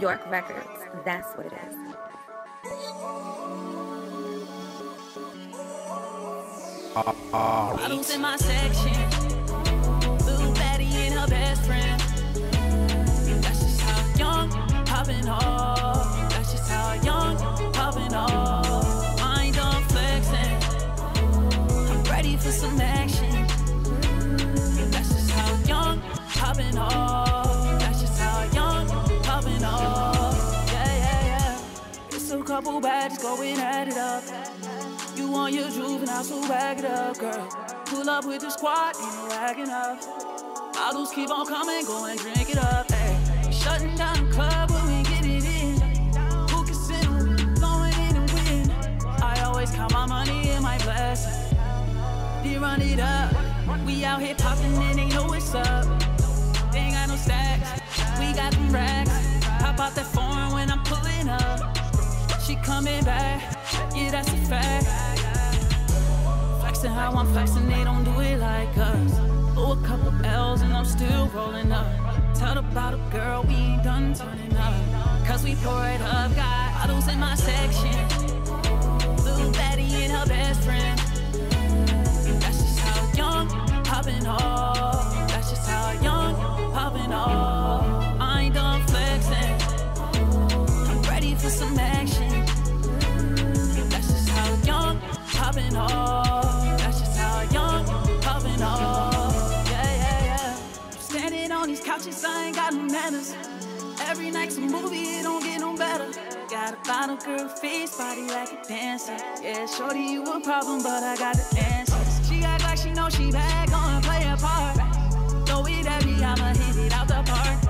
York Records. That's what it is. Bottles in my section. Baddie and her best friend. That's just how young popping off. That's just how young popping off. I flexing. I'm ready for some action. That's just how young popping off. Couple badges going at it up. You want your juvenile, so bag it up, girl. Pull up with the squad, ain't no racking up. Bottles keep on coming, go and drink it up, ayy. Shutting down the club when we get it in. Who can sit going in and win? I always count my money and my blessings. We run it up. We out here popping and they know what's up. They ain't got no stacks. We got them racks. Pop out that foreign when I'm pulling up. She coming back. Yeah, that's a fact. Flexing how I'm flexing, they don't do it like us. Blow a couple L's and I'm still rolling up. Tell about a girl, we ain't done turning up. Cause we pour it up, got bottles in my section. Little baddie and her best friend. That's just how young popping off. That's just how young popping off. Popping off. That's just how young popping off. Yeah, yeah, yeah. Standing on these couches, I ain't got no manners. Every night's a movie, it don't get no better. Got a bottle girl face, body like a dancer. Yeah, shorty, you a problem, but I got the answers. She act like she know she bad, gonna play a part. Throw it at me, I'ma hit it out the park.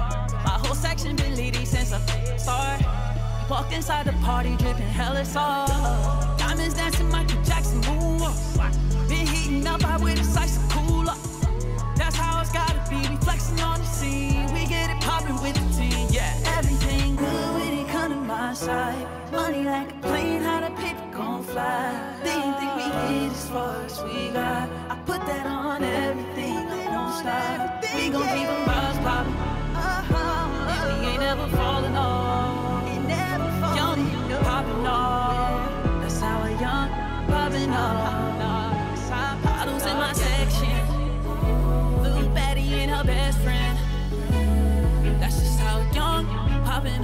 My whole section been leading since the start. Walked inside the party, dripping hella sauce. Diamonds dancing, Jackson moonwalk. Been heating up, I with a slice of cooler. That's how it's gotta be. We flexing on the scene, we get it popping with the team. Yeah, everything good when it come to my side. Money like a plane, how the paper gon' fly. They didn't think we hit as far as we got. I put that on everything, we don't stop. We gon' keep them bars popping. Uh-huh. And we ain't never falling off.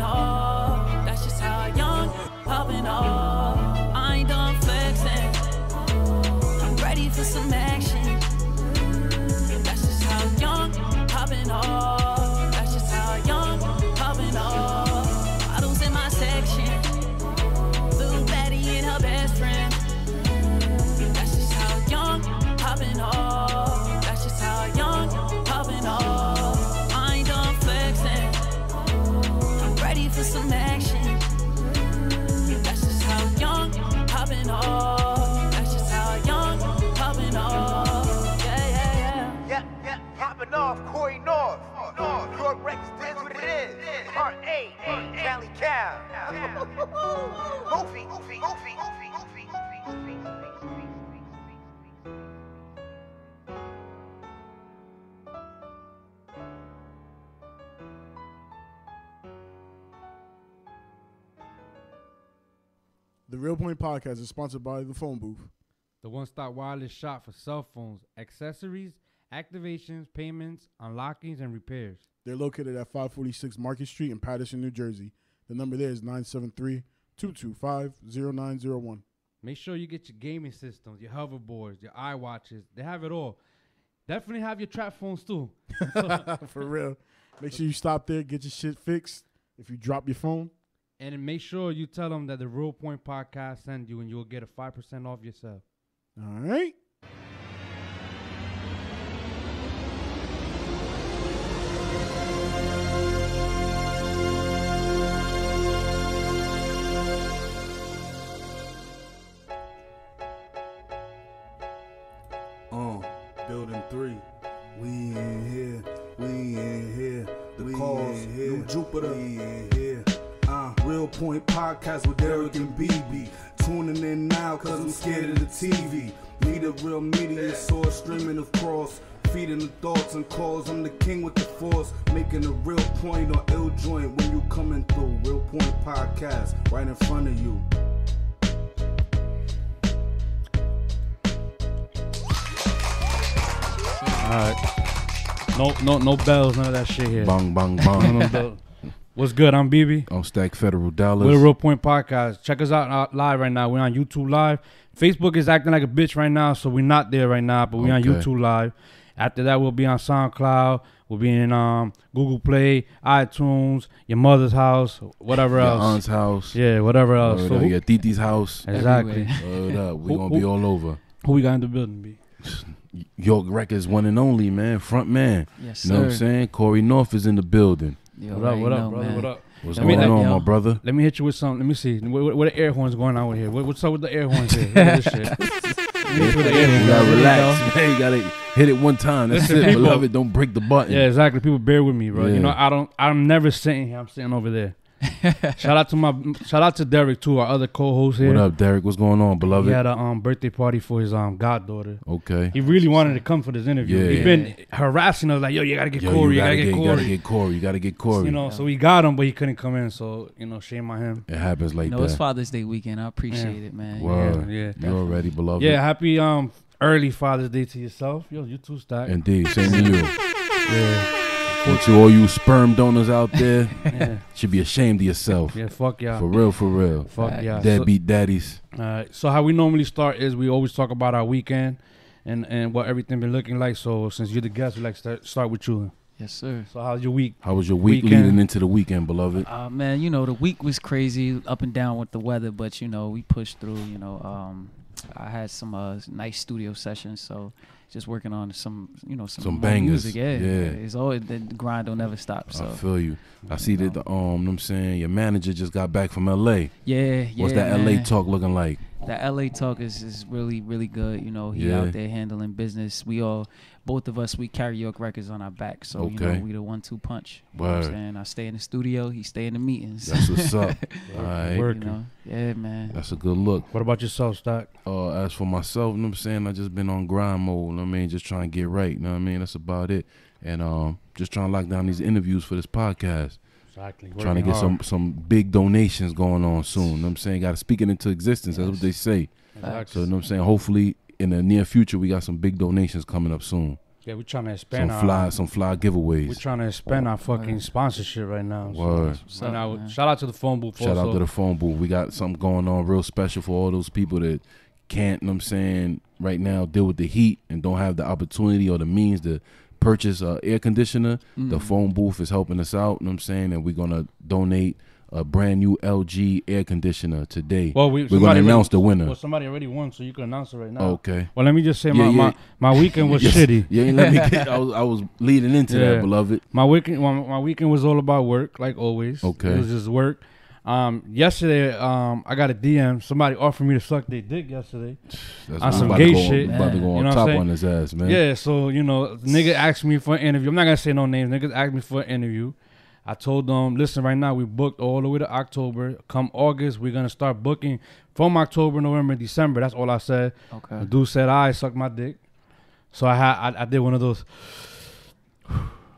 Off. That's just how young popping off. I ain't done flexing. I'm ready for some action. That's just how young popping off. Popping off, Cory North. North, York Records, that's what it is. Part A, Cali Cal. Goofy, goofy, goofy, goofy, goofy, goofy, goofy. The Realpoint Podcast is sponsored by the Phone Booth. The one stop wireless shop for cell phones, accessories, activations, payments, unlockings, and repairs. They're located at 546 Market Street in Paterson, New Jersey. The number there is 973 225 0901. Make sure you get your gaming systems, your hoverboards, your iWatches. They have it all. Definitely have your trap phones too. For real. Make sure you stop there, get your shit fixed. If you drop your phone, And make sure you tell them that the Realpoint Podcast sent you and you'll get a 5% off yourself. all right? No, no, no bells, none of that shit here. Bang, bang, None bang. of. What's good? I'm BB. on Stack Federal Dollars. We're the Real Point Podcast. Check us out uh, live right now. We're on YouTube Live. Facebook is acting like a bitch right now, so we're not there right now, but we're on YouTube Live. After that, we'll be on SoundCloud. We'll be in um, Google Play, iTunes, your mother's house, whatever else. Your else. aunt's house. Yeah, whatever else. Word So up, who, your Titi's house. exactly. Word up. We're gonna be all over. Who we got in the building? B? York Records one and only, man. Front man. Yes, You know what I'm saying? Corey North is in the building. You What up? What up, know, brother? man. What up? What's Let me- going on, yo. my brother? Let me hit you with something. Let me see. What, what, what the air horns going on with here? What, what's up with the air horns here? Look at this shit. Let me hit you with the air You horns. gotta There we relax, man. You gotta hit it one time. That's Listen, it, people- beloved. Don't break the button. Yeah, exactly. People bear with me, bro. Yeah. You know, I don't. I'm never sitting here. I'm sitting over there. shout out to my. Shout out to Derek too, our other co-host here. What up, Derek? What's going on, beloved? He had a um birthday party for his um goddaughter. Okay. He really wanted to come for this interview. Yeah. He's been harassing us like, yo, you gotta get Yo, Cory, you gotta, gotta get, get, you gotta get Cory. You gotta get Cory. You know, so we got him, but he couldn't come in. So you know, shame on him. it happens like You know, it's. Father's Day weekend. I appreciate it, man. Word. Yeah, yeah. You already, beloved. Yeah, happy um early Father's Day to yourself. Yo, you too, Stack. Indeed. Same to you. Yeah, And to all you sperm donors out there, yeah, should be ashamed of yourself. yeah. Fuck y'all. For real, for real. Fuck Facts. yeah. So- Deadbeat daddies. Alright, so how we normally start is we always talk about our weekend and, and what everything been looking like. So since you're the guest, we like to start, start with you. Yes, sir. So how's your week? How was your week Weekend. leading into the weekend, beloved? Uh, man, you know the week was crazy, up and down with the weather, but you know we pushed through. You know, um, I had some uh, nice studio sessions, so just working on some, you know, some, Some bangers, Music. Yeah, yeah. It's always the grind don't never stop. So I feel you. I see that the um, know what I'm saying your manager just got back from L.A. yeah, yeah. What's that L.A. talk looking like? That LA talk is, is really really good. You know, he Yeah. out there handling business. We all, both of us, we carry York Records on our back. So you know, we the one two punch. You know what I'm saying? I stay in the studio. He stay in the meetings. That's what's up. All right. Work. you know, yeah, man. That's a good look. What about yourself, Stack? Uh, as for myself, you know what I'm saying? I just been on grind mode, you know what I mean? Just trying to get right, you know what I mean? That's about it. And um, just trying to lock down these interviews for this podcast. Exactly. trying to get some some big donations going on soon. You know what I'm saying? Got to speak it into existence. That's what they say. So, you know what I'm saying? Hopefully, in the near future, we got some big donations coming up soon. Yeah, we're trying to expand Some our fly, some fly giveaways. We're trying to expand our fucking sponsorship right now. So Word. What's right up, now, shout out to the phone booth. Shout out to the phone booth. We got something going on real special for all those people that can't, you know what I'm saying, right now deal with the heat and don't have the opportunity or the means to purchase a air conditioner. The Mm. phone booth is helping us out, you know what I'm saying? And we're going to donate a brand new LG air conditioner today. Well, we, we're going to announce the winner. Well, somebody already won, so you can announce it right now. Okay. Well, let me just say Yeah, my, yeah. my my weekend was Yes. shitty. Ain't let me get, I was, I was leading into Yeah. that, beloved. My weekend, my, my weekend was all about work, like always. Okay. it was just work. Um, yesterday, um, I got a DM. Somebody offered me to suck their dick yesterday. That's On some gay go, shit. About to go on You know I'm top on his ass, man. Yeah, so you know, nigga asked me for an interview. I'm not gonna say no names. Niggas asked me for an interview. I told them, listen, right now we booked all the way to October. Come August, we're gonna start booking from October, November, December. That's all I said. Okay. The dude said, I suck my dick. So I had I, I did one of those,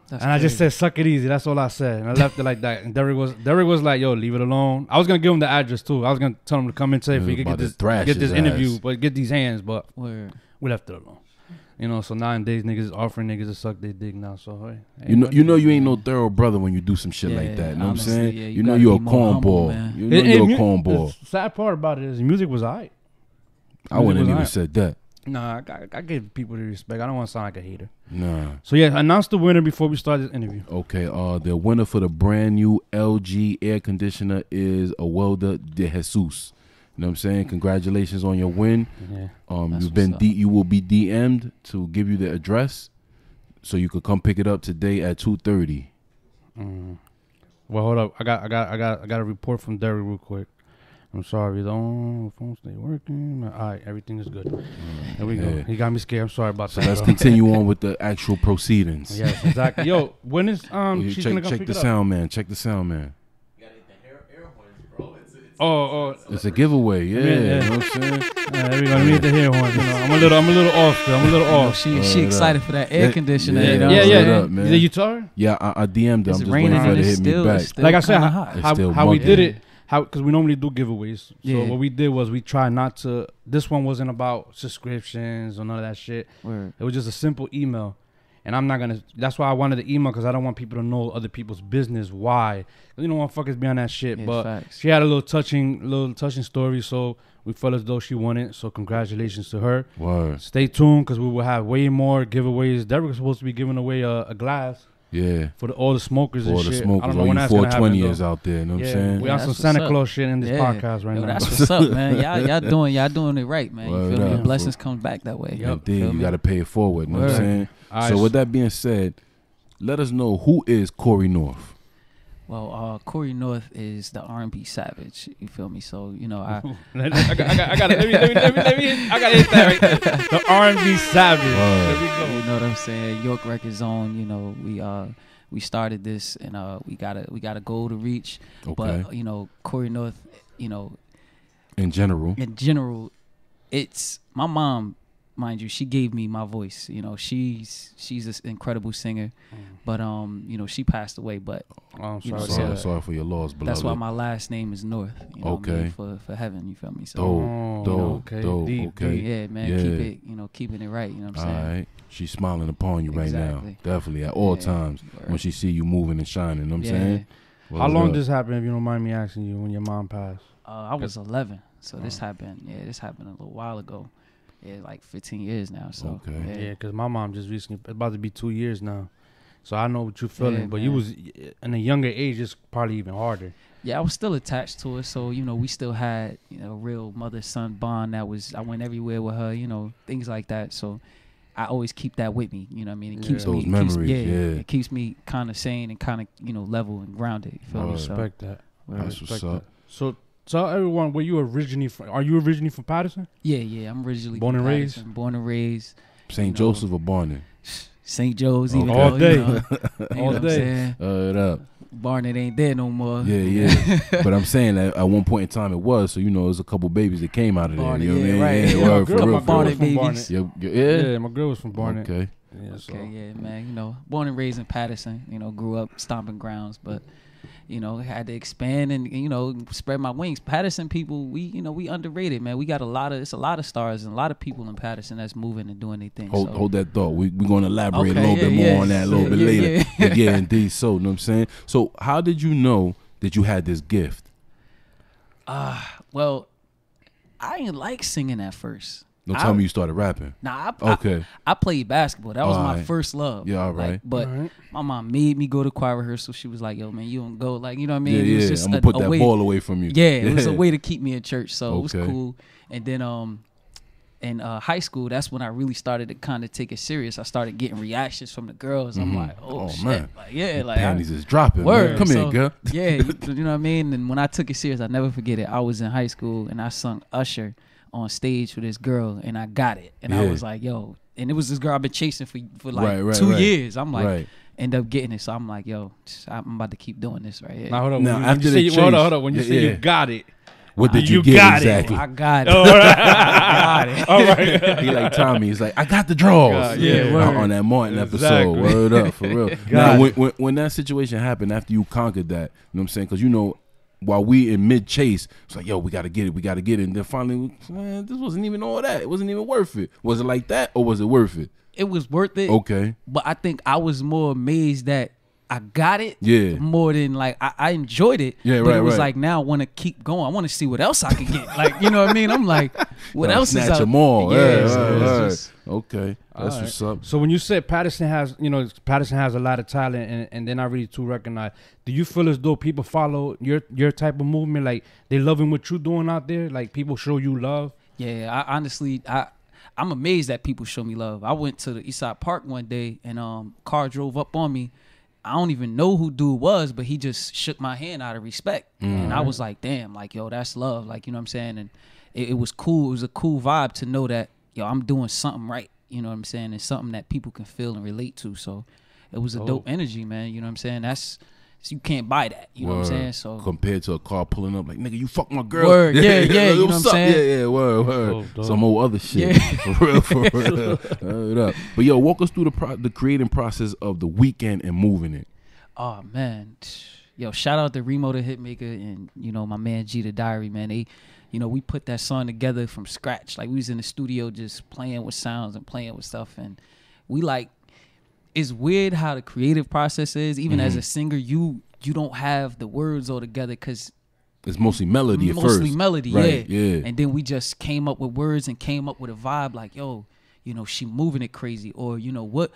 That's and I just said, "Suck it easy." That's all I said, and I left it like that. And Derek was Derek was like, "Yo, leave it alone." I was gonna give him the address too. I was gonna tell him to come and say if Yeah, he could get this get this interview, ass. but get these hands. But Word. we left it alone. You know, so nowadays niggas is offering niggas to suck their dick now. So hey, You know, you know, you ain't no thorough brother when you do some shit like that. You know what I'm saying? yeah, you you know, you're a cornball. You know, And- you're a cornball. Sad part about it is music was alright. I wouldn't was even alright. said that. Nah, I, I, I give people the respect. I don't want to sound like a hater. Nah. So yeah, announce the winner before we start this interview. Okay. Uh, the winner for the brand new LG air conditioner is Awelda De Jesus. You know what I'm saying? Congratulations on your win. Yeah. Um, you've been D- you will be DM'd to give you the address, so you could come pick it up today at two thirty. Mm. Well, hold up. I got, I got, I got, I got a report from Derek real quick. I'm sorry, the phone stay working. All right, everything is good. There we go. Yeah. He got me scared. I'm sorry about So that. let's bro. continue on with the actual proceedings. Yes, exactly. Yo, when is um she's check check the sound man. Check the sound man. Oh, oh, It's a giveaway. Yeah, yeah. you know what I'm saying. There we go. Let me hit the hair. You know, I'm a little, I'm a little off. Still. I'm a little off. she Word she up. excited for that air Yeah, conditioner. yeah, you know? yeah, Word yeah. up, man. Did you tell her? Yeah, I, I DM'd her. It's I'm just raining waiting for her to it's hit me still, back. Like I said, how, how, how we did it, how because we normally do giveaways. So Yeah. what we did was we tried not to. This one wasn't about subscriptions or none of that shit. Word. It was just a simple email. And I'm not gonna. That's why I wanted the email because I don't want people to know other people's business. Why? you don't want fuckers be on that shit. Yeah, but facts. she had a little touching, little touching story. So we felt as though she won it. So congratulations to her. Word. Stay tuned because we will have way more giveaways. Derek was supposed to be giving away a, a glass Yeah. for the, all the smokers For all and the shit. I smokers, don't know all when you that's gonna happen. 420ers though. out there, you know what I'm saying? we Yeah, on that's some Santa up. Claus shit in this Yeah. podcast right Yo, now. that's what's up, man. Y'all, y'all doing, y'all doing it right, man. You Word feel me? up. The blessings come back that way. Yep. Indeed, Feel you got to pay it forward, you know what I'm saying? All right, So with that being said, let us know who is Cory North. Well, uh, Cory North is the R&B savage. You feel me? So you know, I I got, I got, it. Let me, let me, let me, let me hit, I got to hit that right there. The R&B savage. There we you know what I'm saying. York Record Zone. You know, we uh we started this and uh we got a we got a goal to reach. Okay. But you know, Cory North. You know, In general. in general, it's my mom, mind you, she gave me my voice. You know, she's she's an incredible singer, but um, you know, she passed away. But Oh, I'm You know, sorry. so- Sorry, for your loss, beloved. that's why my last name is North. You know what I mean? Okay. for for heaven. You feel me? So Dope, dope, okay. dope, Deep, okay. deep. yeah, man, Yeah. keep it. You know, keeping it right. You know what I'm saying? right. She's smiling upon you right Exactly. now. Definitely at all Yeah, times word. when she see you moving and shining. You know what I'm Yeah. saying? How long up. this happened, if you don't mind me asking you, when your mom passed? Uh, I was 11, so Oh. this happened. Yeah, this happened a little while ago. Yeah, like 15 years now. So Okay. yeah, Yeah, because my mom just recently, about to be two years now. So I know what you're feeling, Yeah, but you was in a younger age, it's probably even harder. yeah, I was still attached to her. So you know, we still had you know a real mother son bond. That was I went everywhere with her. You know, things like that. So I always keep that with me. You know what I mean? It Yeah. keeps Those me memories, Keeps, yeah, yeah. it keeps me kind of sane and kind of you know level and grounded. You feel Word. me? So Respect that. word. That's what's Respect up. that. So tell everyone where you originally from. Are you originally from Paterson? yeah, yeah. I'm originally Born from and raised? Born and raised. St. you know. Joseph or Barney? St. Joe's, Okay. even All though, day. You know, you All know what I'm day. saying? Uh, it up. Barnert ain't there no more. Yeah, yeah. but I'm saying that at one point in time it was. So you know, there's a couple babies that came out of there. Barney, you know what I yeah, mean? right. Yeah, Yeah, word, my girl, my girl was from babies. Barnert. Yeah, yeah. Yeah, my girl was from Barnert. Okay. Yeah, so. Okay, yeah, man. You know, born and raised in Paterson. You know, grew up stomping grounds, but you know, had to expand and you know spread my wings. Paterson people, we you know we underrated, man. We got a lot of it's a lot of stars and a lot of people in Paterson that's moving and doing their thing. Hold, so. hold that thought. We we gonna elaborate Okay, a little yeah, bit more yeah. on that a little bit later. yeah. But yeah, indeed. So, you know what I'm saying. So, how did you know that you had this gift? Ah, well, I didn't like singing at first. Don't I- tell me you started rapping. Nah, I, Okay. I, I played basketball. That was my Alright. first love. Yeah, all Like, right. but Alright. my mom made me go to choir rehearsal. She was like, "Yo, man, you don't go." Like, you know what I mean? yeah, It was yeah. just I'm gonna a- put a that way- ball away from you. Yeah, it was a way to keep me in church, so it was cool. And then um in uh, high school, that's when I really started to kind of take it serious. I started getting reactions from the girls. I'm Mhm. like, oh, Oh, shit. man. Like, yeah, like I- Panties is dropping. Word. Man. Come So, here, girl. yeah, you, you know what I mean. And when I took it serious, I never forget it. I was in high school and I sung Usher on stage for this girl, and I got it. And I was like, yo, and it was this girl I've been chasing for for like Right, right, two right. years. I'm like, right. end up getting it. So I'm like, yo, I'm about to keep doing this right here. Now hold on. Now, when you, after you the say you, hold on, hold on. When you Yeah, say yeah. you got it, What did uh, You you, get got it. exactly? I got it. Oh, all right, all right. he like Tommy. He's like, I got the draws. God, yeah, On- on that Martin Exactly. episode. Word up, for real. Got now, when, when when that situation happened after you conquered that, you know what I'm saying? Because you know, while we in mid chase, it's like, yo, we gotta get it, we gotta get it. And then finally, man, this wasn't even all that. It wasn't even worth it. Was it like that, or was it worth it? It was worth it. Okay. but I think I was more amazed that I got it. Yeah. More than like I, I enjoyed it. Yeah, but right, it was right. like now I want to keep going. I want to see what else I can get. like you know what I mean? I'm like, what Tryna else is snatch out? them all. Yeah, Yeah, right, it's right. just- Okay, that's All what's up. So when you said Paterson has, you know, Paterson has a lot of talent, and, and they're not really too recognized. Do you feel as though people follow your your type of movement? Like they loving what you're doing out there? Like people show you love? Yeah, I honestly I I'm amazed that people show me love. I went to the Eastside Park one day and um car drove up on me. I don't even know who dude was, but he just shook my hand out of respect. And I mm-hmm. was like, damn, like yo, that's love. Like, you know what I'm saying? And it, it was cool. It was a cool vibe to know that, yo, I'm doing something right. You know what I'm saying? It's something that people can feel and relate to. So it was a dope, Dope. energy, man. You know what I'm saying? That's So you can't buy that. You know what I'm saying? So compared to a car pulling up like nigga, you fuck my girl. Word, yeah, yeah, you know what I'm saying? Yeah, yeah, word, word. Dope, dope. Some old other shit. Yeah. for real, for real. Word up. But yo, walk us through the pro- the creating process of the weekend and moving it. Oh man, yo, shout out to Remo the Hitmaker and you know my man G the Diary man. They, you know, we put that song together from scratch. Like we was in the studio just playing with sounds and playing with stuff, and we like. It's weird how the creative process is. Even Mm-hmm. as a singer, you you don't have the words all together because It's mostly melody at mostly first. melody, Right, yeah. yeah. And then we just came up with words and came up with a vibe like, yo, you know, she moving it crazy, or you know, what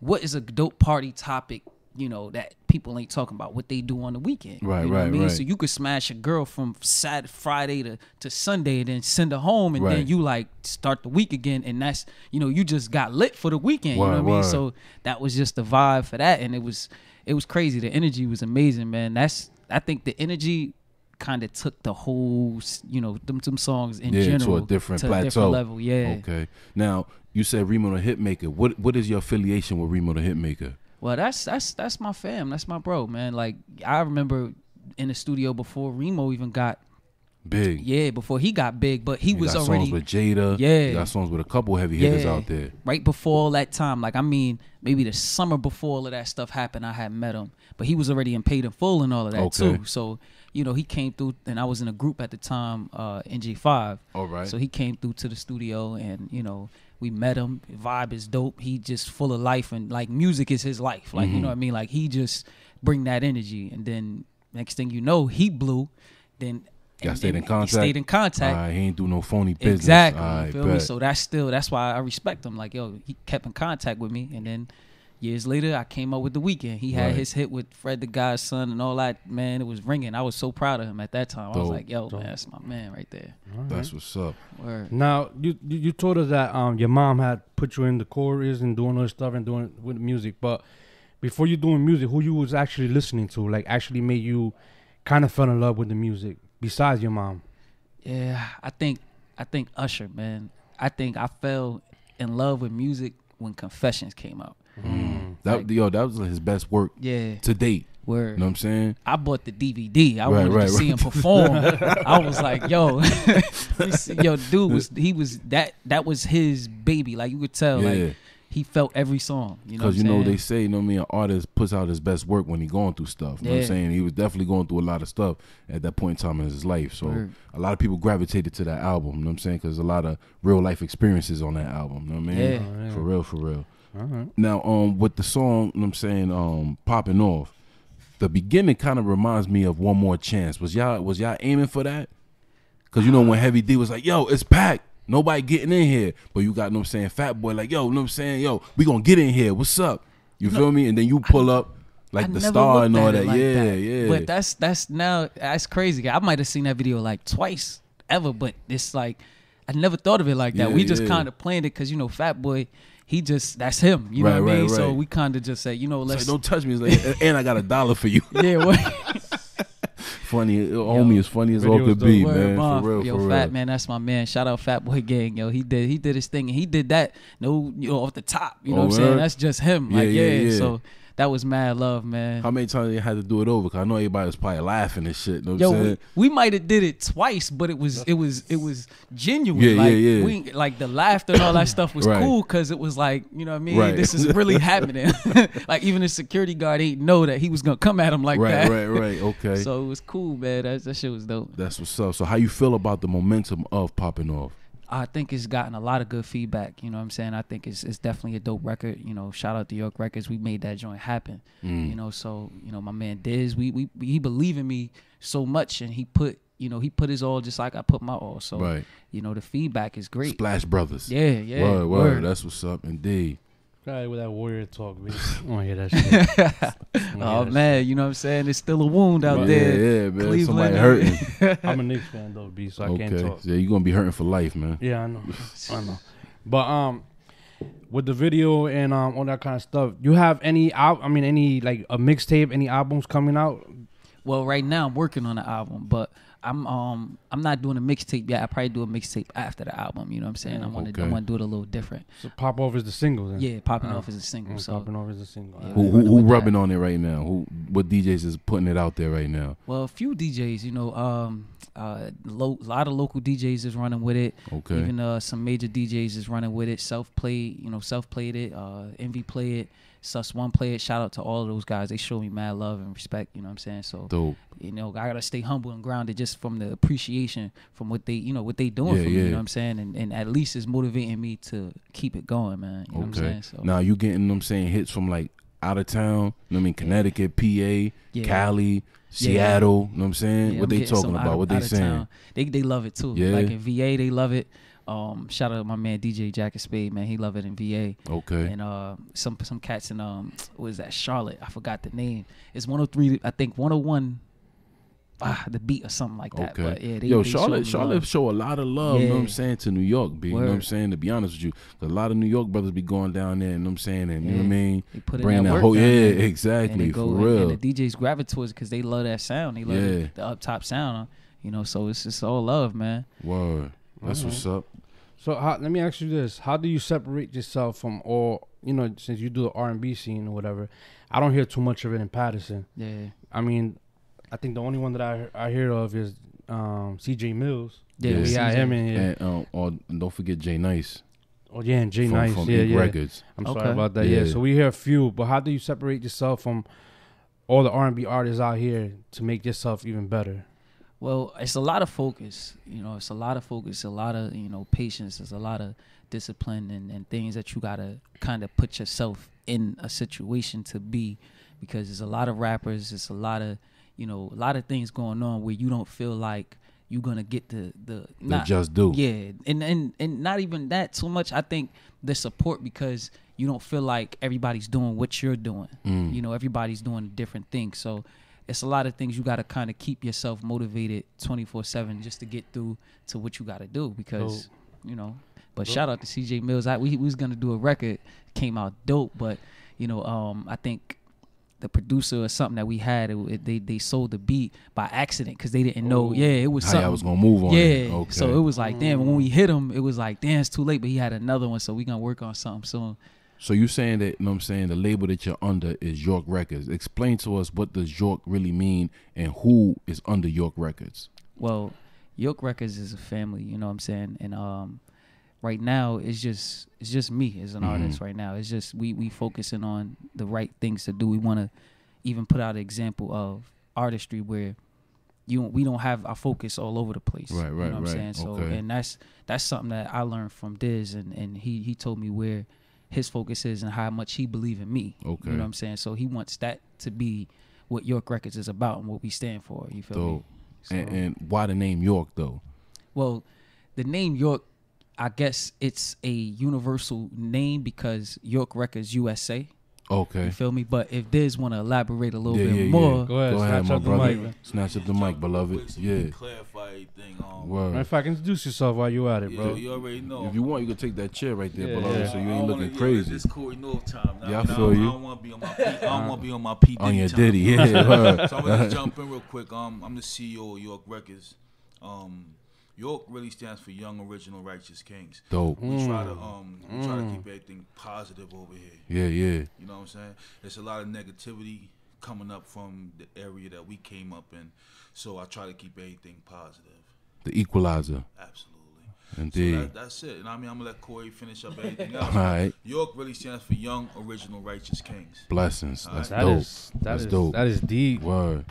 what is a dope party topic, you know, that people ain't talking about, what they do on the weekend. Right, you know what I right, mean? right. So you could smash a girl from Saturday, Friday to, to Sunday and then send her home and Right. then you like start the week again and that's you know, you just got lit for the weekend. you know Word, what I mean? So that was just the vibe for that and it was it was crazy. The energy was amazing, man. That's I think the energy kind of took the whole, you know, them some songs in yeah, general to a different to plateau. different level. Yeah. Okay. Now you said Remo the Hitmaker. What what is your affiliation with Remo the Hitmaker? Well, that's that's that's my fam. That's my bro, man. Like I remember in the studio before Remo even got Big. yeah, before he got big, but he You was already songs with Jada. Yeah. Got songs with a couple heavy hitters Yeah. out there. right before all that time. Like I mean, maybe the summer before all of that stuff happened, I had met him, but he was already in paid in full and all of that Okay. too. So you know, he came through, and I was in a group at the time, uh, NG5. All right. So he came through to the studio, and you know, we met him. Vibe is dope. He just full of life, and like music is his life. Like Mm-hmm. you know what I mean. Like he just bring that energy, and then next thing you know, he blew. Then Y'all stayed in and he contact? Stayed in contact. Right, he ain't do no phony business. Exactly. Right, you feel me? So that's still that's why I respect him. Like, yo, he kept in contact with me and then years later I came up with the weekend. He had Right. his hit with Fred the Godson and all that, man, it was ringing. I was so proud of him at that time. I was like, yo, man, that's my man right there. That's what's up. Word. Now you you you told us that um your mom had put you in the chorus and doing other stuff and doing with music, but before you doing music, who you was actually listening to, like actually made you kind of fell in love with the music besides your mom? Yeah, I think I think Usher, man. I think I fell in love with music when Confessions came out. Mm. That Like- yo, that was his best work Yeah. to date. Word. You know what I'm saying? I bought the DVD. I Right, wanted right, to see right. him perform. I was like, yo, let me see- yo, dude was he was that that was his baby. Like you could tell, Yeah. like he felt every song. You know, Because you I'm know saying? they say, you know, what I mean, an artist puts out his best work when he going through stuff. You know what I'm saying? He was definitely going through a lot of stuff at that point in time in his life. So Word. a lot of people gravitated to that album. You know what I'm saying? Because a lot of real life experiences on that album. You know what I mean? Yeah. Oh, yeah. For real, for real. Right. Now, um, with the song, you know I'm saying, um, popping off, the beginning kind of reminds me of One More Chance. Was y'all was y'all aiming for that? Cause you know when Heavy D was like, "Yo, it's packed, nobody getting in here," but you got, you know what I'm saying, Fat Boy like, "Yo, you know what I'm saying, yo, we gonna get in here. What's up?" You feel me? And then you pull up like I the star and all that. like yeah, that. yeah. But that's that's now that's crazy. I might have seen that video like twice ever, but it's like I never thought of it like that. Yeah, we just yeah. kind of planned it because you know, Fat Boy, he just that's him. You Right, know what I right, mean? So we kind of just say, you know, let's like, don't touch me. Like, and I got a dollar for you. yeah. What, funny, uh, homie, as funny as all could be. Man. Mom. For real, yo, for Fat man, that's my man. Shout out Fat Boy Gang, yo. He did he did his thing, and he did that. No, you know, off the top. You know Oh, what I'm saying? That's just him. Yeah, Like, yeah, yeah, yeah. So that was mad love, man. How many times you had to do it over? Cause I know everybody was probably laughing and shit. Know what Yo, I'm we, saying? we might have did it twice, but it was it was it was genuine. Yeah, yeah, like, yeah. We like the laughter and all that stuff was Right. cool because it was like you know what I mean. Right. This is really happening. like even the security guard ain't know that he was gonna come at him like right, that. right, right. Okay. So it was cool, man. That that shit was dope. That's what's up. So how you feel about the momentum of popping off? I think it's gotten a lot of good feedback. You know what I'm saying? I think it's it's definitely a dope record. You know, shout out to York Records. We made that joint happen. Mm. You know, so you know my man Diz, we we he believe in me so much, and he put you know he put his all just like I put my all. So Right. you know the feedback is great. Splash Brothers. Yeah, yeah. Word, word. word. That's what's up, indeed. Guy with that warrior talk, man. I want to hear that shit. I Oh hear that man, you know what I'm saying? There's still a wound out yeah, there. yeah, man. Cleveland. Somebody hurting. I'm a Knicks fan though, B, so I can't okay. talk. Yeah, you're gonna be hurting for life, man. Yeah, I know. I know. But um, with the video and um all that kind of stuff, you have any out? I mean, any like a mixtape, any albums coming out? Well, right now I'm working on an album, but I'm um I'm not doing a mixtape yet. I probably do a mixtape after the album. You know what I'm saying? I want to I want to do it a little different. So pop off is the single then. Yeah, popping Uh, off as a single. So popping off is the single. Yeah. Who who, who with that. rubbing on it right now? Who what DJs is putting it out there right now? well, a few DJs. You know, um, uh, lo- a lot of local DJs is running with it. Okay. Even uh, some major DJs is running with it. Self played, you know, self played it. Uh, Envy played it. Suss One played it. Shout out to all of those guys. They show me mad love and respect. You know what I'm saying? So Dope. you know, I gotta stay humble and grounded just from the appreciation from what they, you know, what they doing Yeah, for me. You yeah. know what I'm saying? And and at least it's motivating me to keep it going, man. You know what I'm Okay. saying? So Now you getting them saying hits from like out of town. You know what I mean Connecticut, PA. Cali, Seattle. You know what I'm saying? What I'm they talking about? out- what they saying? town. They they love it too. Yeah. Like in VA, they love it. Um, shout out to my man DJ Jacket Spade, man. He love it in VA. Okay. And uh, some some cats in um, what is that? Charlotte. I forgot the name. It's 103. I think 101. Ah, the beat or something like that. Okay. But yeah, they, Yo, they Charlotte, Charlotte love. show a lot of love. You know what I'm saying to New York, b. You know what I'm saying to be honest with you, a lot of New York brothers be going down there. You know what I'm saying, and you know what I mean, They put in bringing that that whole yeah, there. exactly go for and- real. And the DJs gravitate towards because they love that sound. They love Yeah. the, the up top sound. You know, so it's just all love, man. Word, that's what's up. So how, let me ask you this: How do you separate yourself from all? You know, since you do the R and B scene or whatever, I don't hear too much of it in Paterson. Yeah, I mean, I think the only one that I I hear of is um, C.J. Mills. yeah, Yeah. we got him in here. And um, or and don't forget Jay Nice Oh yeah, and Jay from, Nice. from yeah, Ink yeah. Records. I'm Okay. sorry about that. Yeah. Yeah. So we hear a few, but how do you separate yourself from all the R and B artists out here to make yourself even better? Well, it's a lot of focus. You know, it's a lot of focus, a lot of you know patience. There's a lot of discipline and, and things that you gotta kind of put yourself in a situation to be, because there's a lot of rappers. There's a lot of you know a lot of things going on where you don't feel like you're gonna get the the They just do. yeah, and and and not even that too much. I think the support because you don't feel like everybody's doing what you're doing. Mm. You know, everybody's doing different things. So it's a lot of things you got to kind of keep yourself motivated 24 seven just to get through to what you got to do because you know. But shout out to CJ Mills. I, we, we was gonna do a record, came out dope, but you know, um, I think the producer or something that we had, it, it- they they sold the beat by accident because they didn't know. Yeah, it was something. y'all was gonna move on? Yeah. it. Okay. So it was like, damn, when we hit him, it was like, damn, it's too late. But he had another one, so we gonna work on something soon. So you saying that? You know what I'm saying the label that you're under is York Records. Explain to us what does York really mean and who is under York Records. Well, York Records is a family, you know what I'm saying? And um right now it's just it's just me as an Mhm. artist right now. It's just we we focusing on the right things to do. We want to even put out an example of artistry where you we don't have our focus all over the place. Right, You right, know what right. I'm saying? So Okay. and that's that's something that I learned from Diz and and he he told me where his focus is and how much he believe in me. Okay. You know what I'm saying? So he wants that to be what York Records is about and what we stand for. You feel me? Dope. And, So- and why the name York though? well, the name York, I guess it's a universal name because York Records USA. Okay. You feel me? But if Diz want to elaborate a little Yeah, bit yeah, more, yeah. Go ahead, Go snatch ahead, my up the brother. mic. Snatch up the mic, beloved. So Yeah. we can clarify everything. Um, Matter of Word. fact, introduce yourself while you at it, yeah, bro. you already know. If you want, you can take that chair right there, Yeah, beloved, yeah. so you ain't looking wanna- crazy. This Cory North time. Now, Yeah, I I, feel don't, you. I don't want to be on my. P, I don't want to be on my P. On your time. Diddy, yeah. word. So I'm gonna jump in real quick. Um, I'm the CEO of York Records. Um, York really stands for Young Original Righteous Kings. Dope. We try to um, we try to keep everything positive over here. Yeah, yeah. You know what I'm saying? There's a lot of negativity coming up from the area that we came up in, so I try to keep everything positive. The equalizer. Absolutely. Indeed. So that, that's it. And I mean, I'm gonna let Cory finish up everything else. All right. York really stands for Young Original Righteous Kings. Blessings. That's That dope. is- that That's is- dope. That is deep. Word.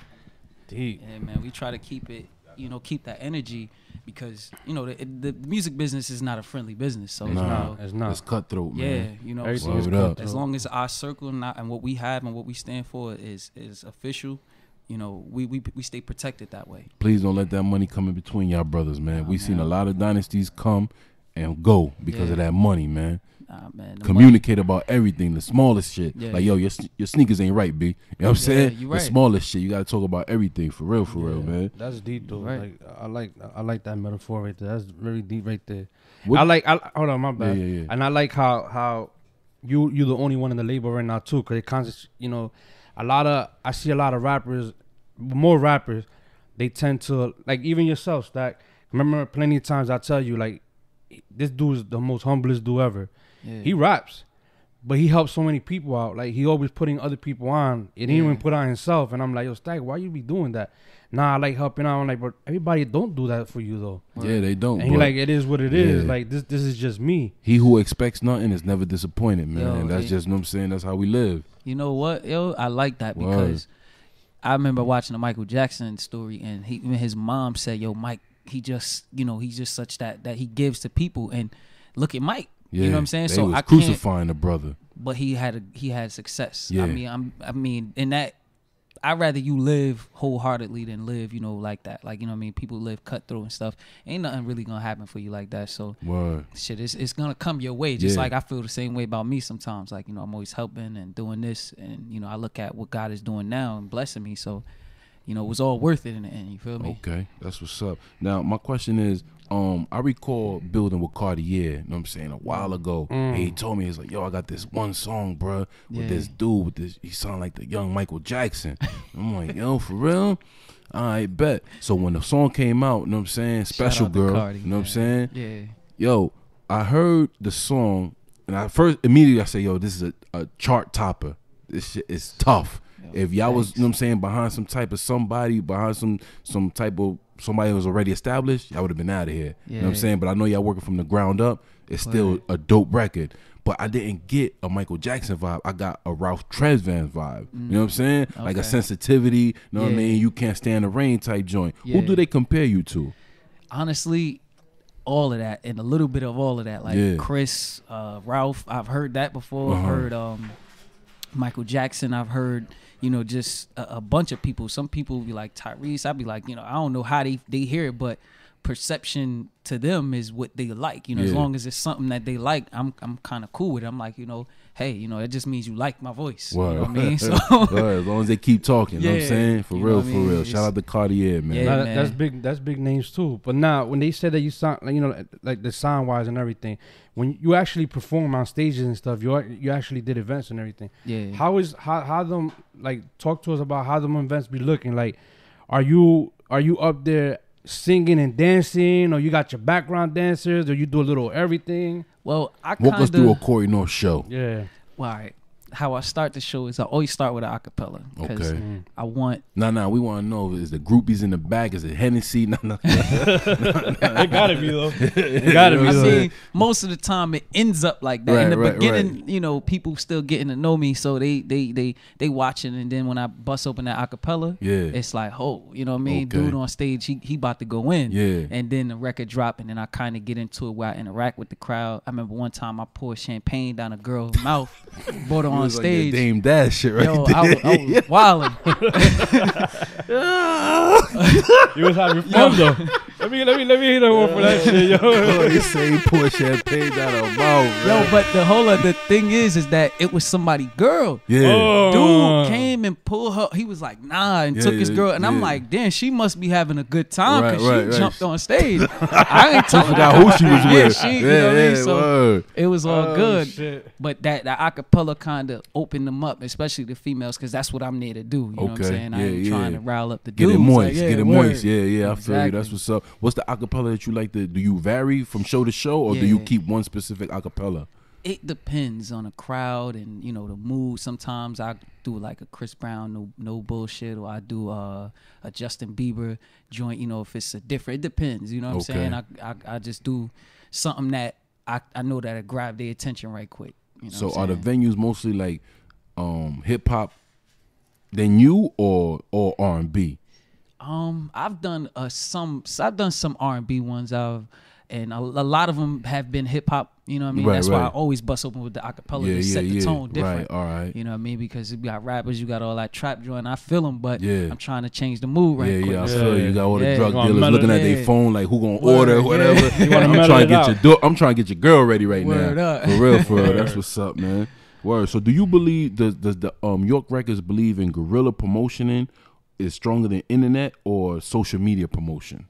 Deep. yeah, man, we try to keep it, you know, keep that energy because you know the, the music business is not a friendly business. So you Nah. know, It's not. It's cutthroat, man. yeah, you know, so is up. cutthroat. as long as our circle and, not, and what we have and what we stand for is is official, you know, we we we stay protected that way. Please don't let that money come in between y'all brothers, man. Nah, we seen a lot of dynasties come and go because of that money, man. Nah, man, the Communicate about everything, the smallest shit. Yeah. Like, yo, your your sneakers ain't right, B. You know what I'm Yeah, saying? you The smallest shit. You gotta talk about everything for real, for real, man. That's deep though. Right. Like I like I like that metaphor right there. That's very deep right there. What- I like I hold on my bad. yeah, yeah. And I like how how you you're the only one in the label right now too, cause it constant you know a lot of I see a lot of rappers, more rappers they tend to like even yourself, Stack. Remember, plenty of times I tell you like, this dude is the most humblest dude ever. Yeah. He raps, but he helps so many people out. Like he always putting other people on. He didn't even put on himself. And I'm like, yo, Stack, why you be doing that? Nah, I like helping out. I'm like, but everybody don't do that for you though. Yeah, they don't. And he like, it is what it is. Yeah. Like this, this is just me. he who expects nothing is never disappointed, man. Yo, and that's just you know what I'm saying. That's how we live. You know what, yo? I like that Word. because I remember watching the Michael Jackson story, and he his mom said, "Yo, Mike, he just, you know, he's just such that that he gives to people." And look at Mike. Yeah, you know what I'm saying? They so was I can't. crucifying the brother. But he had a he had success. Yeah. I mean, I'm. I mean, in that. I'd rather you live wholeheartedly than live, you know, like that. Like, you know what I mean? People live cutthroat and stuff. Ain't nothing really gonna happen for you like that. So Word. shit, it's it's gonna come your way. Just Yeah. like I feel the same way about me sometimes. Like you know, I'm always helping and doing this, and you know, I look at what God is doing now and blessing me. So, you know, it was all worth it in the end. You feel me? Okay, that's what's up. Now my question is, um, I recall building with Cartier, you know what I'm saying, a while ago. And he told me, he's like, yo, I got this one song, bruh, with Yeah. this dude with this he sound like the young Michael Jackson. I'm like, yo, for real? I bet. So when the song came out, you know what I'm saying, special girl, Cardi, you know what I'm saying? Yeah. Yo, I heard the song, and I first immediately I say, yo, this is a, a chart topper. This shit is tough. If y'all was, you know what I'm saying, behind some type of somebody, behind some some type of somebody who was already established, y'all would have been out of here. You know what I'm saying? But I know y'all working from the ground up. It's still a dope record. But I didn't get a Michael Jackson vibe. I got a Ralph Tresvant vibe. You know what I'm saying? Like a sensitivity. You know what I mean? You can't stand the rain type joint. Who do they compare you to? Honestly, all of that and a little bit of all of that. Like Yeah. Chris, uh, Ralph, I've heard that before. Uh-huh. heard um, Michael Jackson. I've heard you know just a, a bunch of people. Some people be like Tyrese. I'd be like, you know, I don't know how they they hear it, but perception to them is what they like. You know, as long as it's something that they like, I'm I'm kind of cool with it. I'm like, you know, hey, you know, it just means you like my voice. You know what I mean? So Word, as long as they keep talking, you know what I'm saying? For you real, what I for mean? real. It's- Shout out to Cartier, man. Yeah, Nah, that- man. that's big. That's big names too. But now, when they said that you sound like you know, like the sound wise and everything, when you actually perform on stages and stuff, you are- you actually did events and everything. yeah. How is how how them like talk to us about how them events be looking like? Are you are you up there singing and dancing, or you got your background dancers, or you do a little everything? well, I Walk kind us through a of Cory North show. Yeah. well, all right. How I start the show is I always start with an acapella because Okay. Mm. I want Nah, nah, we want to know is the groupies in the back? Is it Hennessy? Nah, nah. it gotta be though. It gotta be I though. mean, most of the time it ends up like that. Right, In the right, beginning, you know, people still getting to know me, so they they they they watching, and then when I bust open that acapella, Yeah. it's like, oh, you know what I mean? Okay. Dude on stage, he he about to go in, Yeah. and then the record drop, and then I kind of get into it where I interact with the crowd. I remember one time I poured champagne down a girl's mouth, brought her It on was like that stage. Dame Dash shit right Yo, there. I was, I was wilding. You was having fun though. Let me let me let me hit her one for that shit, yo. Oh, you say he poured champagne down her mouth, Yo, but the whole other thing is, is that it was somebody girl. Yeah. Oh. Dude came and pulled her. He was like, nah, and Yeah, took his girl. And I'm like, damn, she must be having a good time because right, she right. jumped on stage. I ain't talking Forgot who she was Yeah, with. she, you yeah, know what I mean? yeah, So word. it was all Oh, good. shit. But that the acapella kind of opened them up, especially the females, because that's what I'm there to do. You know what I'm Okay, saying? I yeah, ain't yeah. trying to rile up the Get dudes. it moist. Like, yeah, get it word. moist. Yeah, yeah. I feel you. That's what's up. What's the acapella that you like to do? You vary from show to show, or do you keep one specific acapella? it depends on the crowd and you know the mood. Sometimes I do like a Chris Brown, no no bullshit, or I do uh, a Justin Bieber joint. You know, if it's a different, it depends. You know what Okay. I'm saying? I, I I just do something that I I know that it grab their attention right quick. You know So are the venues mostly like um hip hop than you or or R and B? Um, I've done uh some. I've done some R and B ones. I've and a, a lot of them have been hip hop. You know what I mean? Right, That's why I always bust open with the acapella Yeah, to yeah, set the yeah. tone different. Right, all right. You know what I mean? Because you got rappers, you got all that trap joint. I feel them, but Yeah. I'm trying to change the mood right yeah, quick. yeah, I Yeah. feel you. You got all the Yeah. drug dealers mellow looking at it. their phone like who gonna Word, order, yeah. whatever. You I'm trying to get out. your do- I'm trying to get your girl ready right Word now. up. For real, for real. That's what's up, man. Word. So do you believe does does the um York Records believe in guerrilla promotioning is stronger than internet or social media promotion?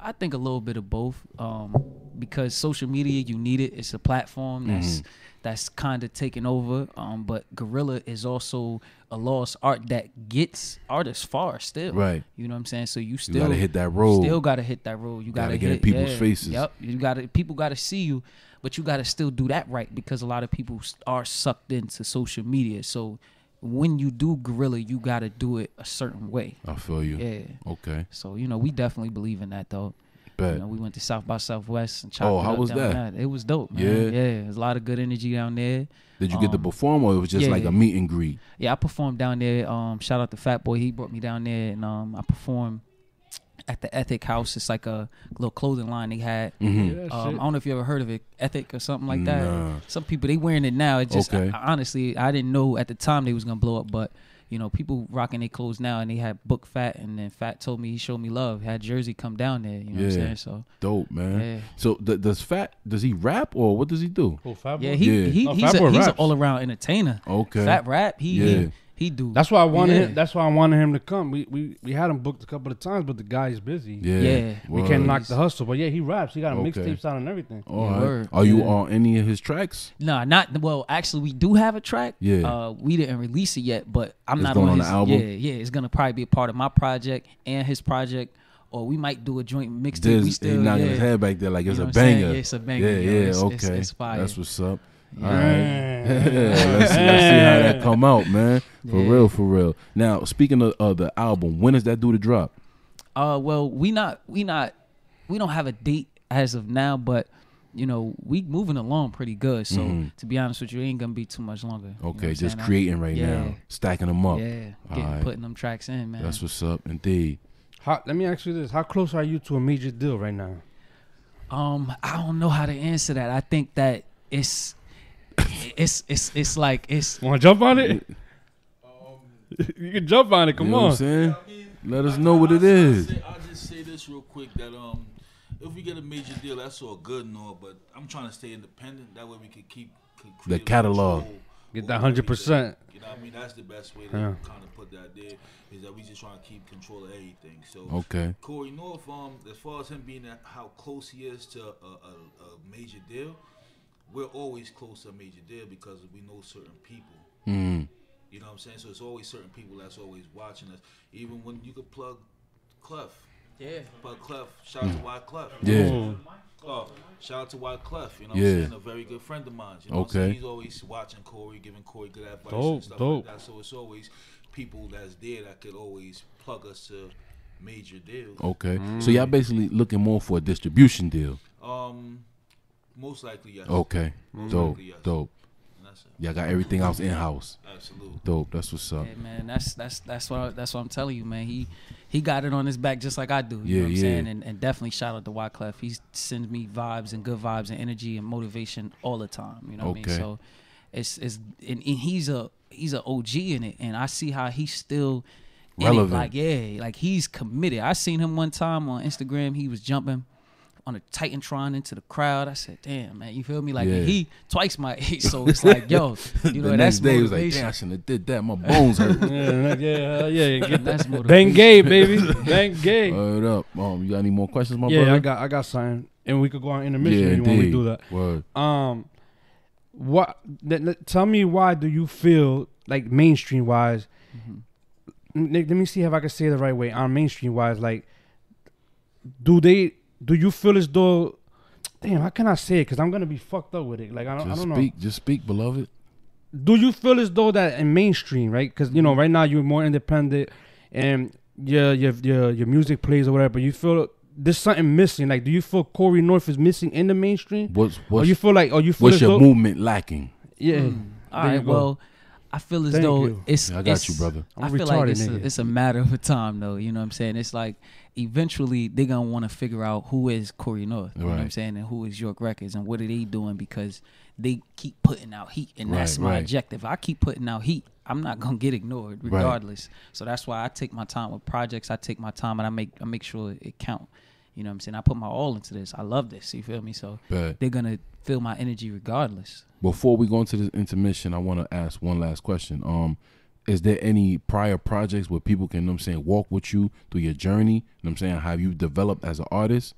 I think a little bit of both. Um, because social media, you need it. It's a platform that's Mm-hmm. that's kind of taken over. Um, but Guerrilla is also a lost art that gets artists far still. Right. You know what I'm saying? So you You still gotta hit that road. Still gotta hit that road. You gotta, Gotta get in people's yeah. faces. Yep. You gotta people gotta see you, but you gotta still do that right because a lot of people are sucked into social media. So when you do Guerrilla, you gotta do it a certain way. I feel you. Yeah. Okay. So you know, we definitely believe in that though. Bet. You know, we went to South by Southwest and chopped Oh, it how was that? there. It was dope, man. Yeah? Yeah, there's a lot of good energy down there. Did you get to Um, perform or it was just like a meet and greet? Yeah, I performed down there. Um, shout out to Fat Boy. He brought me down there, and um, I performed at the Ethic House. It's like a little clothing line they had. Mhm. Um, I don't know if you ever heard of it, Ethic or something like that. Nah. Some people they wearing it now. It just Okay. I- honestly, I didn't know at the time they was gonna blow up, but you know, people rocking their clothes now, and they had book Fat, and then Fat told me he showed me love. Had Jersey come down there. You know what I'm saying? So Dope, man. Yeah. So th- does Fat does he rap or what does he do? Oh, Fat yeah, he Yeah. he Oh, he's Fat a, Boy he's an all around entertainer. Okay. Fat rap. He Yeah. he, he do. That's why I wanted Yeah. him. That's why I wanted him to come. We we we had him booked a couple of times, but the guy's busy. Yeah. Yeah. We Word. can't knock the hustle. But yeah, he raps. He got Okay. mixtape out and everything. All Yeah, right. Are you Yeah. on any of his tracks? Nah, not well. Actually, we do have a track. Yeah. Uh, we didn't release it yet, but I'm It's not going on on his the album? Yeah, yeah. It's gonna probably be a part of my project and his project, or we might do a joint mixtape. We still he knocking yeah. his head back there like You it's know a what banger. Yeah, it's a banger, Yeah, yo. yeah, It's- okay. it's- it's fire. That's what's up. Yeah. All right. let's, see, let's see how that come out, man. For Yeah. real, for real. Now, speaking of, of the album, when is that due to drop? Uh, well, we not we not we don't have a date as of now, but you know we moving along pretty good. So Mhm. to be honest with you, it ain't gonna be too much longer. You know Okay, just saying? Creating right yeah. now, stacking them up. Yeah, getting Alright. putting them tracks in, man. That's what's up, indeed. How, let me ask you this: How close are you to a major deal right now? Um, I don't know how to answer that. I think that it's it's it's it's like it's Want to jump on it? you can jump on it. Come you know on. what I'm saying? Let us know what it is. I'll just say this real quick that um, if we get a major deal, that's all good and all, but I'm trying to stay independent. That way we can keep can The catalog. control Get that 100%. You know what I mean? That's the best way to Yeah. kind of put that there. Is that we just trying to keep control of everything. So Okay. Cory North, um, as far as him being at how close he is to a, a, a major deal, we're always close to a major deal because we know certain people. Mm. You know what I'm saying? So it's always certain people that's always watching us. Even when you could plug Clef. Yeah. Plug Clef. Shout out to Wyclef. Yeah. Oh, shout out to Wyclef. You know Yeah. what I'm saying? A very good friend of mine. You know what I'm? Okay. He's always watching Cory, giving Cory good advice Dope, and stuff dope. like that. So it's always people that's there that could always plug us to major deals. Okay. So y'all basically looking more for a distribution deal. Um, most likely yes. Okay. Most Dope. likely, yes. Dope. And that's. Y'all got everything else in house. Absolutely. Dope. That's what's up. Yeah, man, that's that's that's what I, that's what I'm telling you, man. He he got it on his back just like I do. You Yeah, know what I'm yeah. saying? And, and definitely shout out to Wyclef. He sends me vibes and good vibes and energy and motivation all the time. You know what I Okay. mean? So it's it's and, and he's a he's a OG in it, and I see how he's still in it. Relevant. Like yeah, like he's committed. I seen him one time on Instagram. He was jumping. On a Titantron into the crowd, I said, "Damn, man, you feel me? Like Yeah. he twice my age, so it's like, yo, you know, the that's next day he was like, motivation. damn, I shouldn't have did that. My bones hurt. yeah, yeah, yeah, yeah. Get That's that. motivation. Bang gay, baby. Bang gay. Word up. Um, you got any more questions, my yeah, brother? I got, I got something, and we could go on intermission yeah, if you want me to do that. Word. Um, what? th- th- tell me why do you feel like mainstream wise? N- Let me see if I can say it the right way. On mainstream wise, like, do they? Do you feel as though? Damn, how can I say it? Because I'm gonna be fucked up with it. Like I don't, I Just don't know. speak. Just speak, beloved. do you feel as though that in mainstream, right? Because you know, right now you're more independent, and your your your your music plays or whatever. But you feel there's something missing. Like, do you feel Cory North is missing in the mainstream? What's Or what's you feel like, or you feel what's your though, movement lacking? yeah. Mm. All there go. Well, I feel as Thank though you. it's. Yeah, I got it's- you, brother. I'm I a feel like it's a, it's a matter of time, though. You know what I'm saying? It's like eventually they're gonna want to figure out who is Cory North. You know what I'm saying? And who is York Records and what are they doing because they keep putting out heat, and that's my right. objective. I keep putting out heat. I'm not gonna get ignored Right. regardless. So that's why I take my time with projects. I take my time and I make I make sure it count. You know what I'm saying? I put my all into this. I love this. You feel me? So Bet. they're gonna feel my energy regardless. Before we go into this intermission, I want to ask one last question. Um, is there any prior projects where people can, you know I'm saying, walk with you through your journey? You know I'm saying, how you developed as an artist?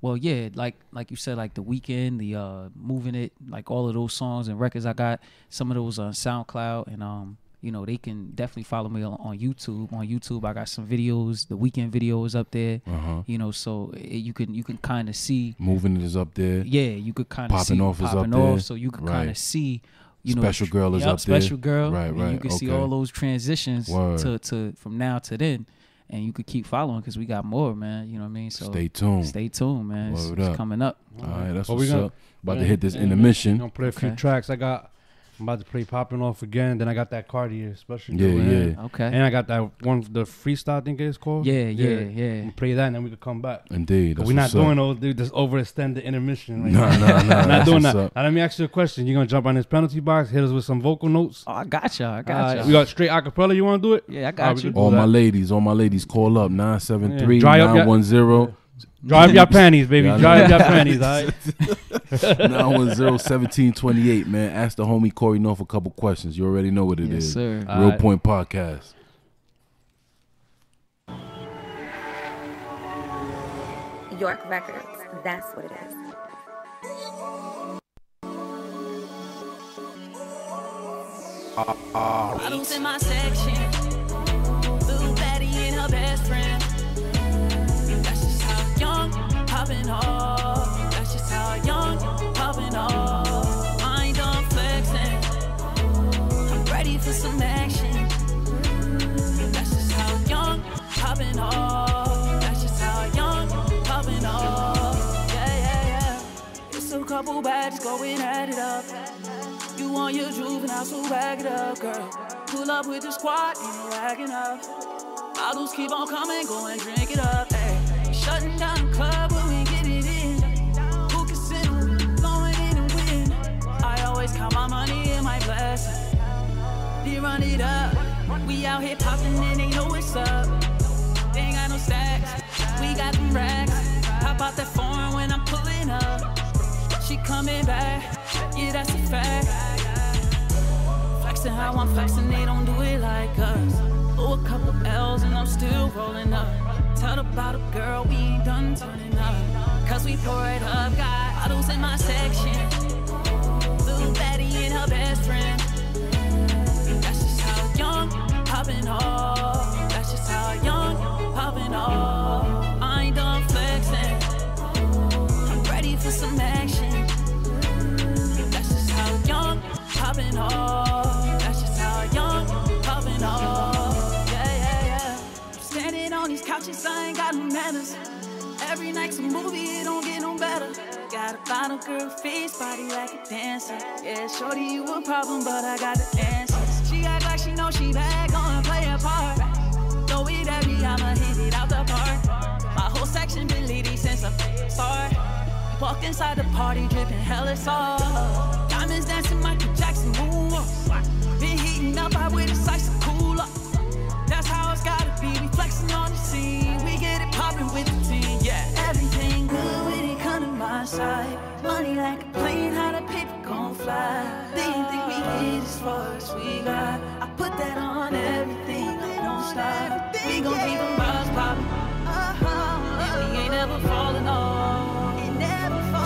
Well, yeah, like like you said, like the weekend, the uh moving it, like all of those songs and records I got, some of those on SoundCloud and um, you know, they can definitely follow me on, on YouTube. On YouTube I got some videos, the weekend videos up there. Uh-huh. You know, so it, you can you can kind of see Moving it is up there. yeah, you could kind of Popping see Off is up popping there. off, so you could kind of see, you know, Special Girl is Yup, up there. Special girl, Right, and right, You can see all those transitions Word. to to from now to then, and you could keep following because we got more, man. You know what I mean? So Stay tuned. stay tuned, man. It's, it's coming up. All right, that's But what's we gonna- up. About to hit this yeah, intermission. I'm gonna play a few tracks. I got. I'm about to play popping off again. Then I got that Cartier special. Yeah, deal, man. yeah. Okay. And I got that one, the freestyle. I think it's called. Yeah, yeah, yeah. I'm play that, and then we could come back. Indeed. That's We're not what's up. doing those, dude. This overextended intermission. Right Nah, now. nah, nah. I'm not that's doing what's that. up. Now, let me ask you a question. You gonna jump on this penalty box? Hit us with some vocal notes. Oh, I got you. I got Uh, you. we got straight acapella. You want to do it? Yeah, I got Alright, you. All my ladies, all my ladies, call up 973 Yeah, dry up your- 910 Dry up your panties, baby. Yeah, I Dry know. up your panties, all right? 910-1728, man. Ask the homie Cory North a couple questions. You already know what it is. Yes, sir. Real Alright. Point Podcast. York Records. That's what it is. Bottles in my popping off. That's just how young popping off. I ain't done flexing. I'm ready for some action. That's just how young popping off. That's just how young popping off. Yeah, yeah, yeah. It's a couple badges going at it up. You want your juvenile, so bag it up, girl. Pull up with the squad, ain't wagging up. Bottles keep on coming, go and drink it up, ayy. Shutting down the club my money and my blessing. Then run it up. We out here popping and they know what's up. They ain't got no stacks, we got them racks. Pop out that foreign when I'm pulling up. She coming back, yeah, that's a fact. Flexing how I'm flexing, they don't do it like us. Oh, a couple L's and I'm still rolling up. Tell about a girl, we ain't done turning up. Cause we pour it up, got bottles in my section. Her best friend. That's just how young popping off. That's just how young popping off. I ain't done flexing. I'm ready for some action. That's just how young popping off. That's just how young popping off. Yeah, yeah, yeah. I'm Standing on these couches, I ain't got no manners. Every night's a movie, it don't get no better. Got a bottle girl face, body like a dancer. Yeah, shorty, you a problem, but I got the answers. She act like she know she bad, gonna play a part. Throw it at me, I'ma hit it out the park. My whole section been leading since I start. Walked inside the party, dripping hella sauce. Diamonds dancing, Michael Jackson moonwalk. Been heating up, I with a slice of cooler. That's how it's gotta be. We flexing on the scene, we get it popping with the team. Yeah, everything my side. Money like a plane, how the paper gon' fly. They didn't think we hit as far as we got. I put that on everything, we don't stop. We gon' keep them bars popping. And we ain't never falling off.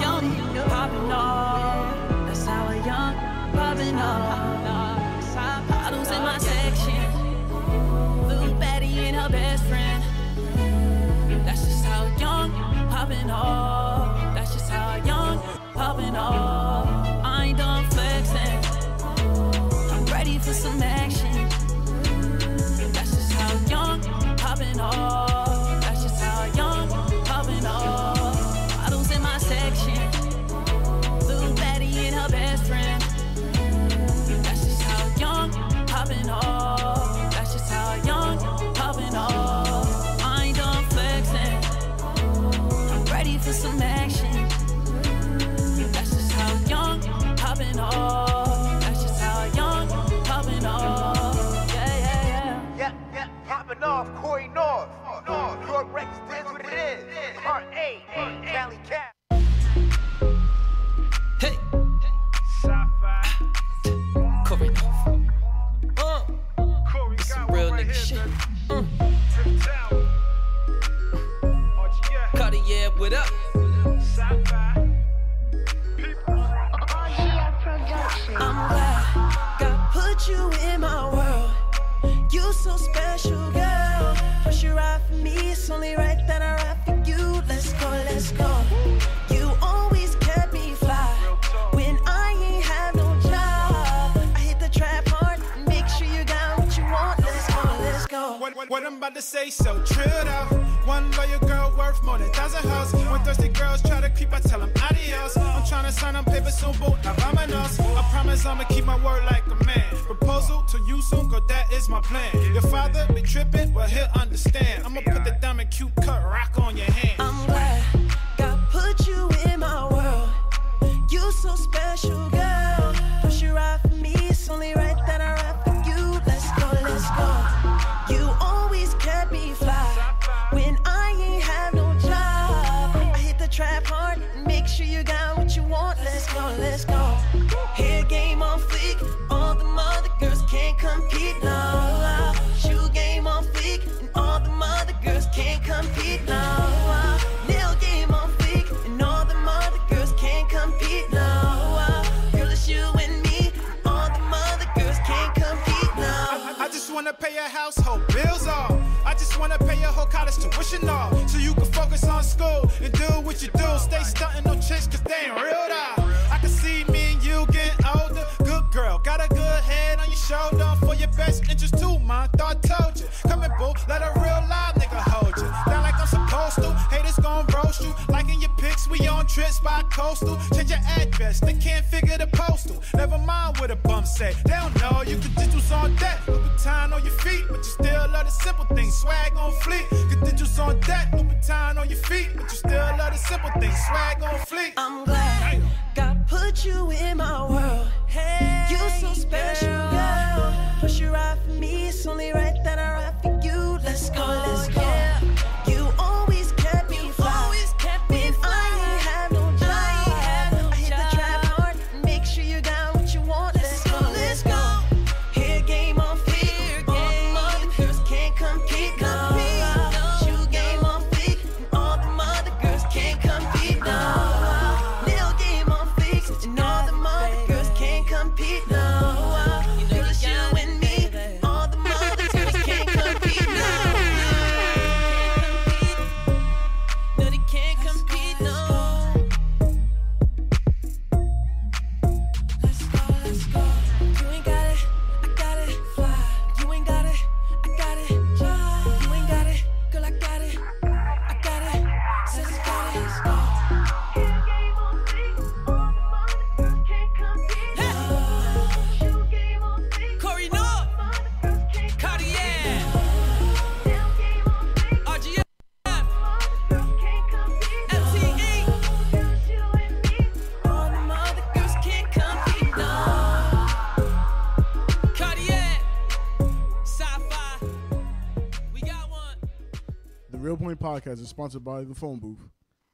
Young, popping off. That's how a young popping off. Bottles in my section. Little Betty and her best friend. That's just how young popping off. Popping inches too, my Thought I told you. Come and boo, let a real live nigga hold you. Down like I'm supposed to. Haters gon' roast you. Liking your pics, we on trips by coastal. Change your address, they can't figure the postal. Never mind what a bum say. They don't know you could digitals on deck. time on your feet, but you still love the simple things. Swag on fleet. Could digitals on deck. time on your feet, but you still love the simple things. Swag on fleet. I'm glad. Damn. Got Put you in my world. Hey, you so special, girl. Push you right for me. It's only right that I ride for you. Let's go, let's go. podcast is sponsored by the phone booth.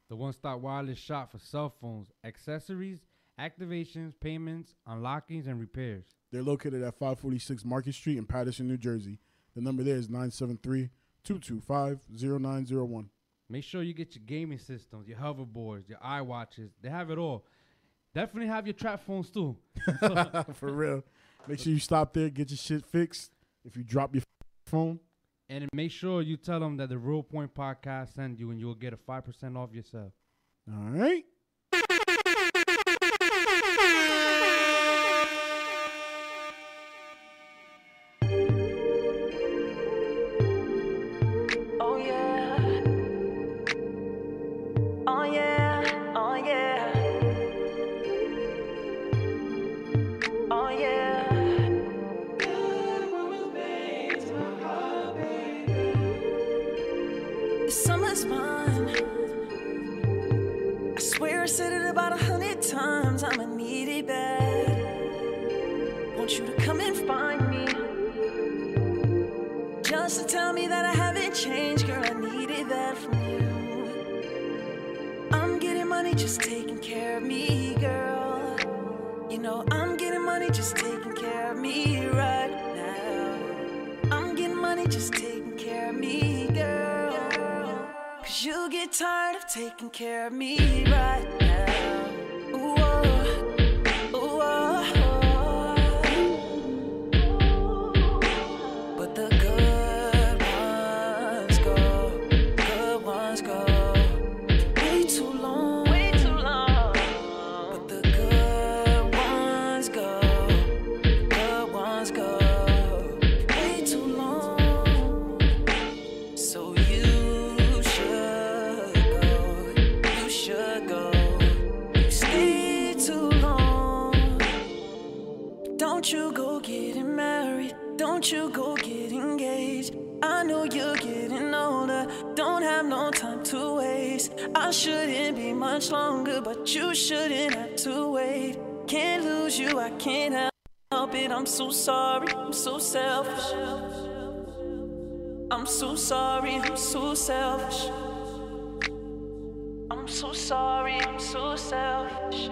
The one stop wireless shop for cell phones, accessories, activations, payments, unlockings, and repairs. They're located at 546 Market Street in Paterson, New Jersey. The number there is 973 225 0901. Make sure you get your gaming systems, your hoverboards, your iWatches. They have it all. Definitely have your trap phones too. For real. Make sure you stop there, get your shit fixed. If you drop your phone, and make sure you tell them that the Realpoint Podcast sent you, and you'll get a 5% off yourself. All right. Much longer, but you shouldn't have to wait. Can't lose you, I can't help it. I'm so sorry, I'm so selfish. I'm so sorry, I'm so selfish. I'm so sorry, I'm so selfish.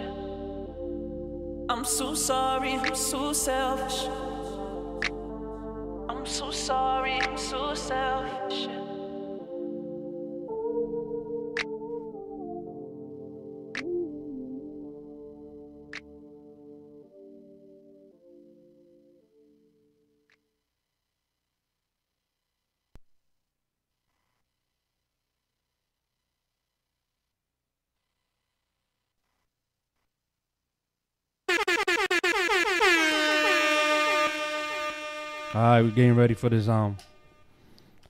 I'm so sorry, I'm so selfish. I'm so sorry, I'm so selfish. All right, we're getting ready for this um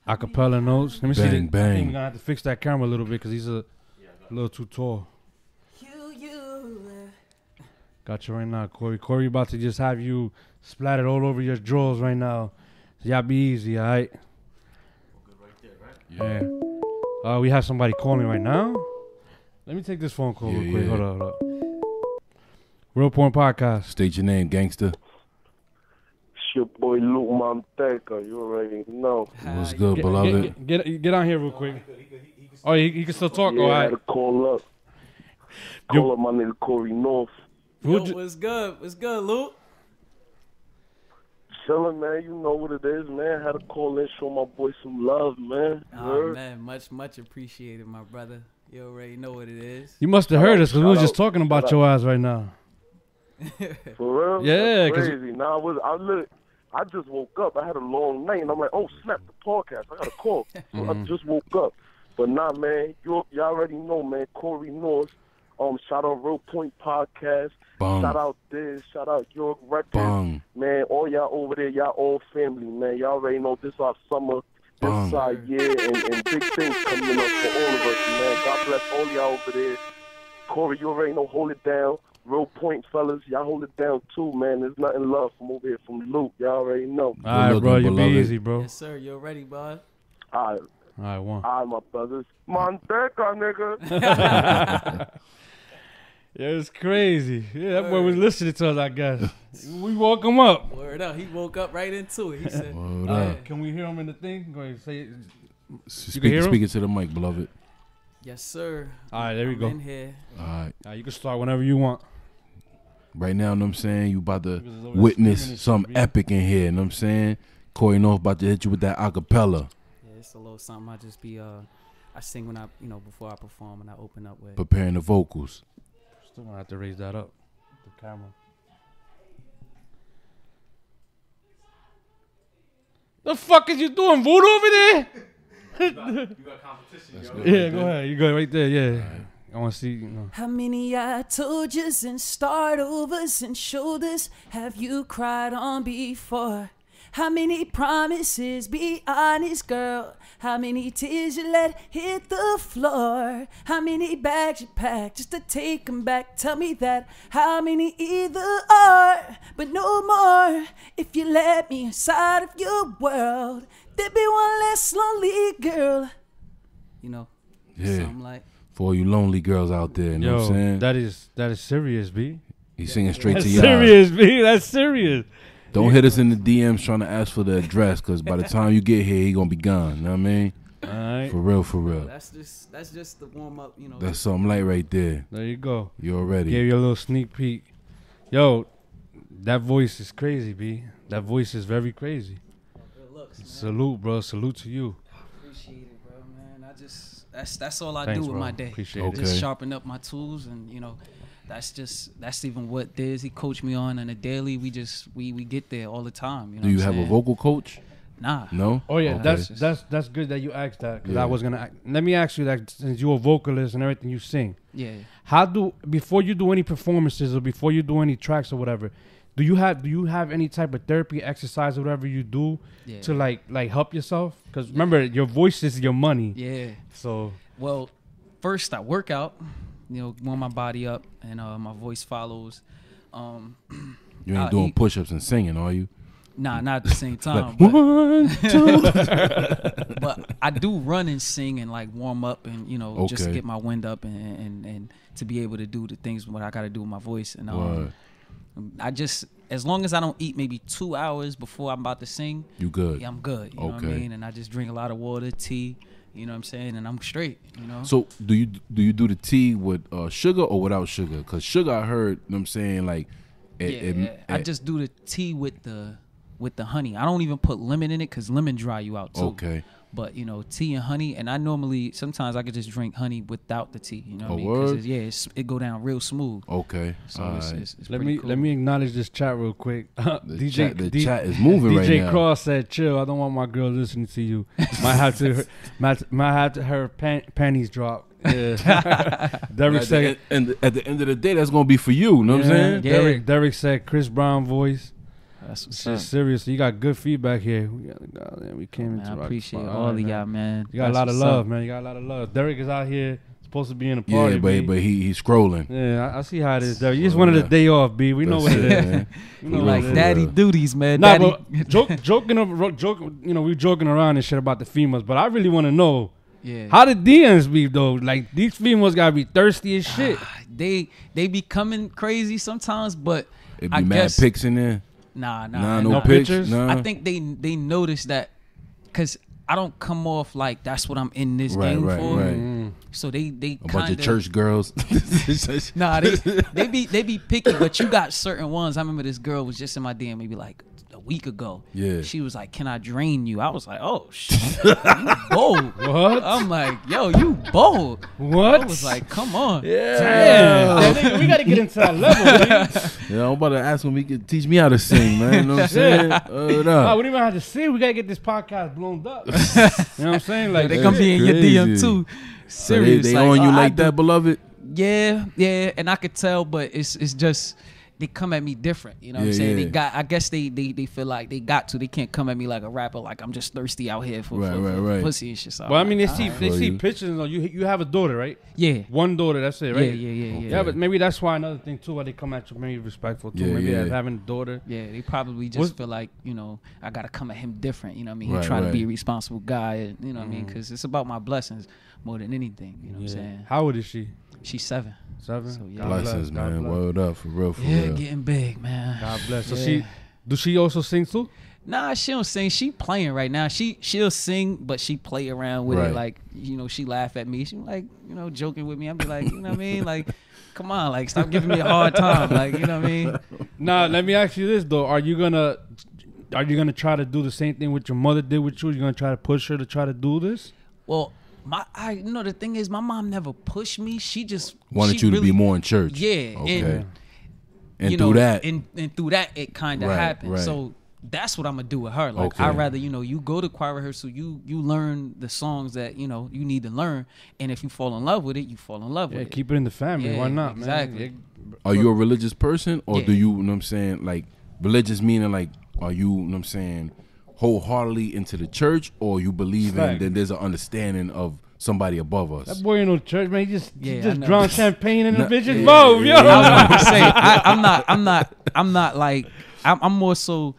acapella notes. Let me see. Bang, the- I think we're gonna have to fix that camera a little bit because he's a, a little too tall. You got you right now, Cory. Cory about to just have you splattered all over your drawers right now. So y'all be easy, all right? Yeah. Uh, we have somebody calling right now. Let me take this phone call Yeah, real quick. yeah. Hold on, hold on. Realpoint Podcast. State your name, gangster. It's your boy Luke Monteca. You already know. What's good, Get, beloved? get, get, get on here real quick. Oh, he, he can still talk? Yeah, all I had to call up. Call up my nigga Cory North. Yo, what's good? What's good, Luke? Chillin', man. You know what it is, man. Had to call in, show my boy some love, man. You Oh heard? man, much much appreciated, my brother. You already know what it is. You must have heard out, us because we were just talking about your ass right now. For real? Yeah, That's 'cause- crazy. Nah, I was. I look. I just woke up. I had a long night, and I'm like, oh snap, the podcast. I got a call. So I just woke up. But nah, man, you y'all already know, man. Cory North. Um, shout out Realpoint Podcast. Shout out this. Shout out York Records. Bum. Man, all y'all over there, y'all all family, man. Y'all already know this our summer, this our year, and, and big things coming up for all of us, man. God bless all y'all over there. Cory, you already know, hold it down. Real point, fellas, y'all hold it down too, man. There's nothing love from over here from Luke. Y'all already know. All right, bro. You be easy, bro. Yes, sir. You ready, bud? All right, All right, one. all right, my brothers. Monteca, nigga. Yeah, it's crazy. Yeah, that boy was listening to us, I guess. we woke him up. Word up. He woke up right into it. He said, Word Uh, up. Can we hear him in the thing? Go ahead, say it. Speak, hear him? speaking to the mic, beloved. "Yes, sir." All right, there we I'm go. In here. All right. All right, you can start whenever you want. Right now, you know what I'm saying? You about to over there screaming witness and some epic in here, you know what I'm saying? Cory North about to hit you with that acapella. Yeah, it's a little something. I just be uh, I sing when I, you know, before I perform and I open up with. Preparing the vocals. Still gonna have to raise that up. The camera. The fuck is you doing, voodoo over there? You got, you got competition, yo. Yeah, go ahead. You go right there. Yeah, I want to see. You know. How many I told yous and start overs and shoulders have you cried on before? How many promises? Be honest, girl. How many tears you let hit the floor? How many bags you packed just to take 'em back? Tell me that. How many either are, but no more. If you let me inside of your world, there'd be one less lonely girl. You know, Yeah. something like. For all you lonely girls out there, you know what I'm Yo, saying? that is that is serious, b. He's singing straight That's to y'all. serious, b. That's serious. Don't hit us in the DMs trying to ask for the address, cause by the time you get here, he gonna be gone. You know what I mean? All right. For real, for real. That's just that's just the warm up. You know. That's something light right there. There you go. You're already. Gave you a little sneak peek. Yo, that voice is crazy, b. That voice is very crazy. Looks. Salute, bro. Salute to you. Appreciate it, bro, man. I just that's that's all I Thanks, do with bro. my day. Appreciate it. Just sharpen up my tools, and you know, that's just that's even what Diz he coached me on on a daily. We just we we get there all the time. You know. Do you what I'm have a vocal coach? Nah. No. Oh yeah, Okay. that's that's that's good that you asked that because Yeah. I was gonna. ac- Let me ask you that since you're a vocalist and everything you sing. Yeah. How do before you do any performances or before you do any tracks or whatever, do you have do you have any type of therapy exercise or whatever you do Yeah. to like like help yourself? Because remember your voice is your money. Yeah. So Well, first I work out, you know, warm my body up, and uh, my voice follows. Um, You ain't I'll doing eat- push-ups and singing, are you? Nah, not at the same time. Like, but, one, two. but I do run and sing and like warm up and you know just get my wind up and, and and to be able to do the things what I got to do with my voice and um, Word. I just as long as I don't eat maybe two hours before I'm about to sing, You good. Yeah, I'm good. You know what I Okay. mean? And I just drink a lot of water, tea. You know what I'm saying? And I'm straight. You know. So do you do you do the tea with uh, sugar or without sugar? Because sugar, I heard. You know what I'm saying like, yeah, it- I it- just do the tea with the with the honey. I don't even put lemon in it because lemon dry you out too. Okay. But you know, tea and honey, and I normally sometimes I could just drink honey without the tea. You know what Oh, I mean? 'Cause word? it's- yeah, it's, it go down real smooth. Okay. So All it's, right. it's, it's Let me cool. let me acknowledge this chat real quick. DJ chat- the D- chat is moving right now. DJ. Cross said, "Chill. I don't want my girl listening to you. might have to might, might have to her pan, panties drop." Yeah. Derek at, said, the, end- at the end of the day, that's gonna be for you. You know what I'm saying? Derek, Derek said Chris Brown voice. That's what's Shit, up. Seriously, you got good feedback here. We got, God, we came Man, into I appreciate spot. all of right, y'all, man. You got That's a lot of love, up. man. You got a lot of love. Derek is out here supposed to be in a party. Yeah, but B. but he he's scrolling. Yeah, I, I see how it is, Derek. You just Well, wanted yeah. a day off, B. We know That's what it it, is. man. We know like what it is. daddy duties, man. Nah, Daddy- but joke, joking, over, joke, you know, we joking around and shit about the females, but I really want to know, Yeah. how the DMs be though? Like these females gotta be thirsty as shit. Ah, they they be coming crazy sometimes, but It be I mad guess pics in there. Nah, nah, Nah, no nah. pics, Pictures? nah. I think they they notice that because I don't come off like that's what I'm in this Right, game right, for. right. Mm-hmm. So they they A bunch of kinda- church girls. Nah, they they be they be picky, but you got certain ones. I remember this girl was just in my DM maybe like a week ago. Yeah. She was like, "Can I drain you?" I was like, "Oh shit, you bold." What? I'm like, "Yo, you bold." What? I was like, "Come on." Damn. That we gotta get into that level, man. Yeah, I'm about to ask him if he could teach me how to sing, man. You know what I'm saying? Shit. Word Nah, up. we don't even have to see. We gotta get this podcast blown up. you know what I'm saying? Like they gonna be in your DM crazy. too. So they, Serious. they like, on you oh, I like do- that, beloved? Yeah, yeah, and I could tell, but it's it's just they come at me different. You know what I'm saying? yeah. They got. I guess they, they they feel like they got to. They can't come at me like a rapper. Like I'm just thirsty out here for, Right, for, right, for right. pussy and shit. So Well, I I'm mean, they see alright. they see you. pictures. Though. You you have a daughter, right? Yeah. One daughter. That's it, right? Yeah, yeah, yeah, yeah. Yeah, but maybe that's why another thing too. Why they come at you maybe respectful too. Yeah, maybe yeah. as having a daughter. Yeah, they probably just What's- feel like you know I gotta come at him different. You know what I mean? He Right, trying to be a responsible guy. And, you know what I mean? Mm. Because it's about my blessings more than anything. You know what I'm saying? How old is she? She's seven. Seven. So, yeah. God bless, Blessings, man. bless. Word up, for real, for real. Yeah, real. getting big, man. God bless. So Yeah. she, do she also sing too? Nah, she don't sing. She playing right now. She she'll sing, but she play around with Right. it. Like you know, she laugh at me. She like you know joking with me. I'm be like, you know what I mean? Like, come on, like stop giving me a hard time. Like you know what I mean? Nah, let me ask you this though: Are you gonna, are you gonna try to do the same thing what your mother did with you? You gonna try to push her to try to do this? Well, my I you know the thing is, my mom never pushed me. She just Wanted she you to really- be more in church. Yeah, Okay. and And you through know, that, and and through that, it kind of Right, happened. right. So that's what I'm gonna do with her. Like Okay. I rather you know you go to choir rehearsal, you you learn the songs that you know you need to learn, and if you fall in love with it, you fall in love Yeah, with it. keep it in the family. Yeah, Why not, exactly. man? Are you a religious person or Yeah. do you, you know what I'm saying, like religious meaning like are you, you know what I'm saying, wholeheartedly into the church or you believe in Fact. that there's an understanding of somebody above us? That boy in no church, man. He just, Yeah, I just know. drown champagne in the Nah, vision yeah, bowl, yo. yeah, I was about to say I, I'm not I'm not I'm not like I'm, I'm more so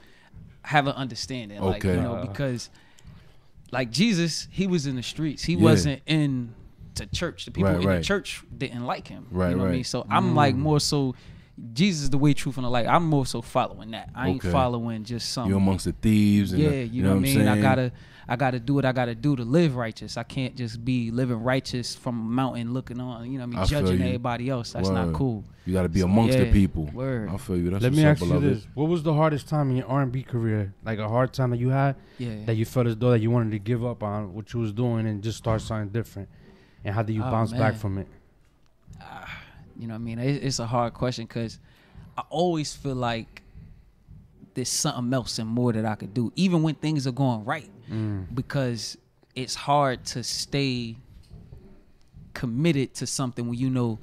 have an understanding like Okay. you know because like Jesus he was in the streets he Yeah. wasn't in to church the people Right, in right. the church didn't like him Right, you know what I mean so I'm like mm. more so Jesus is the way truth and the light I'm more so following that I ain't Okay. following just some You're amongst the thieves and yeah, the, you, know, what I I'm mean. I gotta, I gotta do what I gotta do to live righteous. I can't just be living righteous from a mountain looking on. You know, what I mean, I judging you. everybody else. That's Word. not cool. You got to be So, amongst the people. word. I feel you. That's Let me up, ask you this: What was the hardest time in your R and B career? Like a hard time that you had Yeah. that you felt as though that you wanted to give up on what you was doing and just start something different. And how do you Oh, bounce back from it? You know, what I mean, it, it's a hard question because I always feel like there's something else and more that I could do, even when things are going right, Mm. because it's hard to stay committed to something when you know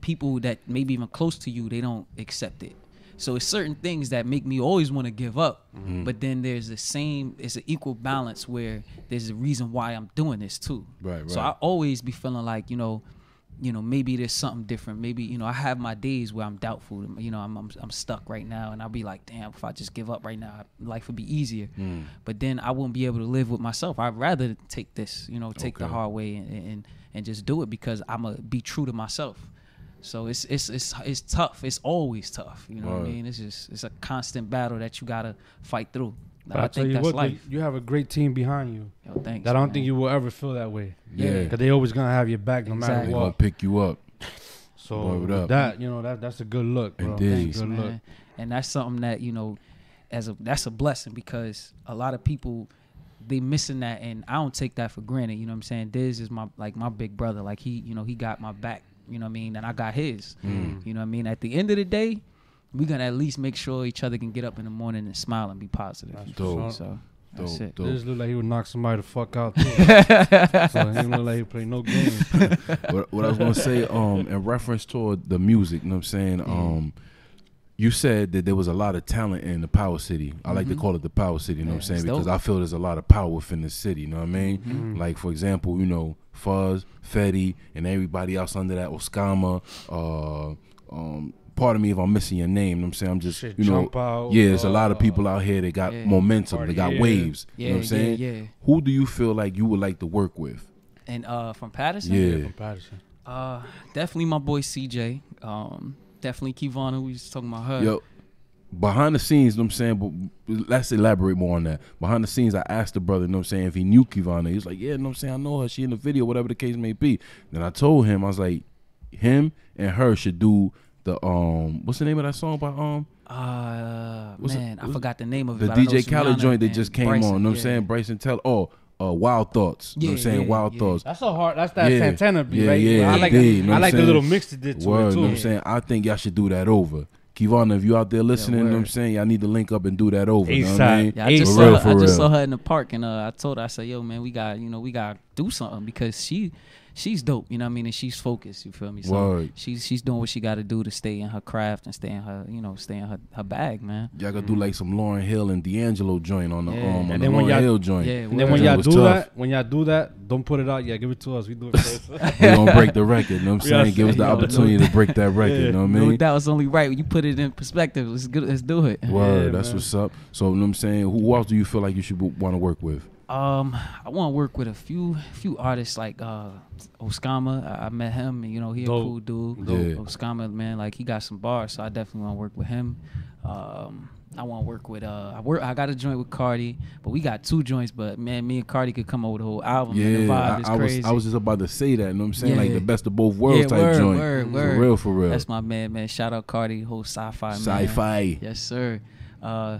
people that maybe even close to you they don't accept it. So it's certain things that make me always want to give up, Mhm. but then there's the same, it's an equal balance where there's a reason why I'm doing this too. Right, So I always be feeling like you know you know, maybe there's something different. Maybe you know, I have my days where I'm doubtful. You know, I'm I'm, I'm stuck right now, and I'll be like, damn, if I just give up right now, life would be easier. Mm. But then I won't be able to live with myself. I'd rather take this, you know, take the hard way and, and and just do it because I'm gonna be true to myself. So it's it's it's it's tough. It's always tough. You know what I mean? It's just it's a constant battle that you gotta fight through. But I I tell think you that's what, life. you have a great team behind you. Yo, thanks, That I don't man. think you will ever feel that way. Yeah. because they always gonna have your back no matter They what. gonna pick you up. So Word with up. that, you know, that that's a good look, bro. Indeed. Thanks, good man. look. And that's something that you know, as a that's a blessing because a lot of people they missing that, and I don't take that for granted. You know what I'm saying? Diz is my like my big brother. Like he, you know, he got my back. You know what I mean? And I got his. Mm. You know what I mean? At the end of the day, we gonna at least make sure each other can get up in the morning and smile and be positive. That's Dope. So that's it. dope. It just look like he would knock somebody the fuck out. Too. so he don't look like he play no games. what, what I was gonna say, um, in reference toward the music, you know what I'm saying? Um, you said that there was a lot of talent in the Power City. I like to Mhm. call it the Power City, you know Yeah, what I'm saying? Because dope. I feel there's a lot of power within the city, you know what I mean? Mhm. Like for example, you know, Fuzz, Fetty, and everybody else under that, Oskama, uh, um, pardon me if I'm missing your name, you know what I'm saying? I'm just Shit, you know Jump Out, Yeah, there's a lot of uh, people out here that got yeah. momentum, they got Cartier. waves. you know what I'm saying? yeah, yeah. Who do you feel like you would like to work with? And uh, from Paterson, Yeah. From Paterson. Uh, definitely my boy CJ. Um, definitely Kivana. We was talking about her. Yo, behind the scenes, you know what I'm saying, but let's elaborate more on that. Behind the scenes, I asked the brother, you know what I'm saying, if he knew Kivana. He was like, yeah, you know what I'm saying, I know her. She in the video, whatever the case may be. Then I told him, I was like, him and her should do the um, what's the name of that song by um, Uh, What's it- man, I forgot the name of it. the but I know DJ it's Khaled joint that just came Bryson, on. You know what I'm saying, Bryson Tiller. Oh, uh, Wild Thoughts. you know what I'm saying, yeah, Wild yeah. Thoughts. That's so hard. That's that Yeah. Santana beat, yeah, right? Yeah, I like, indeed, you know I I'm like the little mix they did to Word, it you too. know what I'm saying? I think y'all should do that over. Kivana, if you out there listening, you know what I'm saying? Y'all need to link up and do that over. You know what I mean? Yeah, I just, For saw real, her, I just saw her in the park, and uh, I told her, I said, "Yo, man, we got, you know, we got to do something because she, she's dope. You know what I mean? And she's focused. You feel me? So Word. she's she's doing what she got to do to stay in her craft and stay in her, you know, stay in her, her bag, man. Y'all gotta do like some Lauryn Hill and D'Angelo joint on the Yeah. um on And the then when Lauryn y'all- Hill joint. Yeah, And then when y'all do tough. that, when y'all do that, don't put it out. Yeah, give it to us. We do it first. we don't break the record. You know what I'm saying? Give us the yo, opportunity to break that record. You know what I No mean? doubt, it's only right when you put it in perspective. Let's good. Let's do it. Word. Yeah, that's man. what's up. So you know what I'm saying? Who else do you feel like you should want to work with? Um, I want to work with a few few artists like uh Oskama. I, I met him, and you know he a cool dude. Dope. Yeah. Oskama, man, like he got some bars, so I definitely want to work with him. Um, I want to work with uh, I work. I got a joint with Cardi, but we got two joints. But man, me and Cardi could come up with a whole album. and the Yeah, vibe I, is I was crazy. I was just about to say that. You know what I'm saying? Like the best of both worlds yeah, type word, joint. Word, for word. real, for real. That's my man, man. Shout out Cardi, whole sci-fi. man. Sci-fi. Yes, sir. Uh,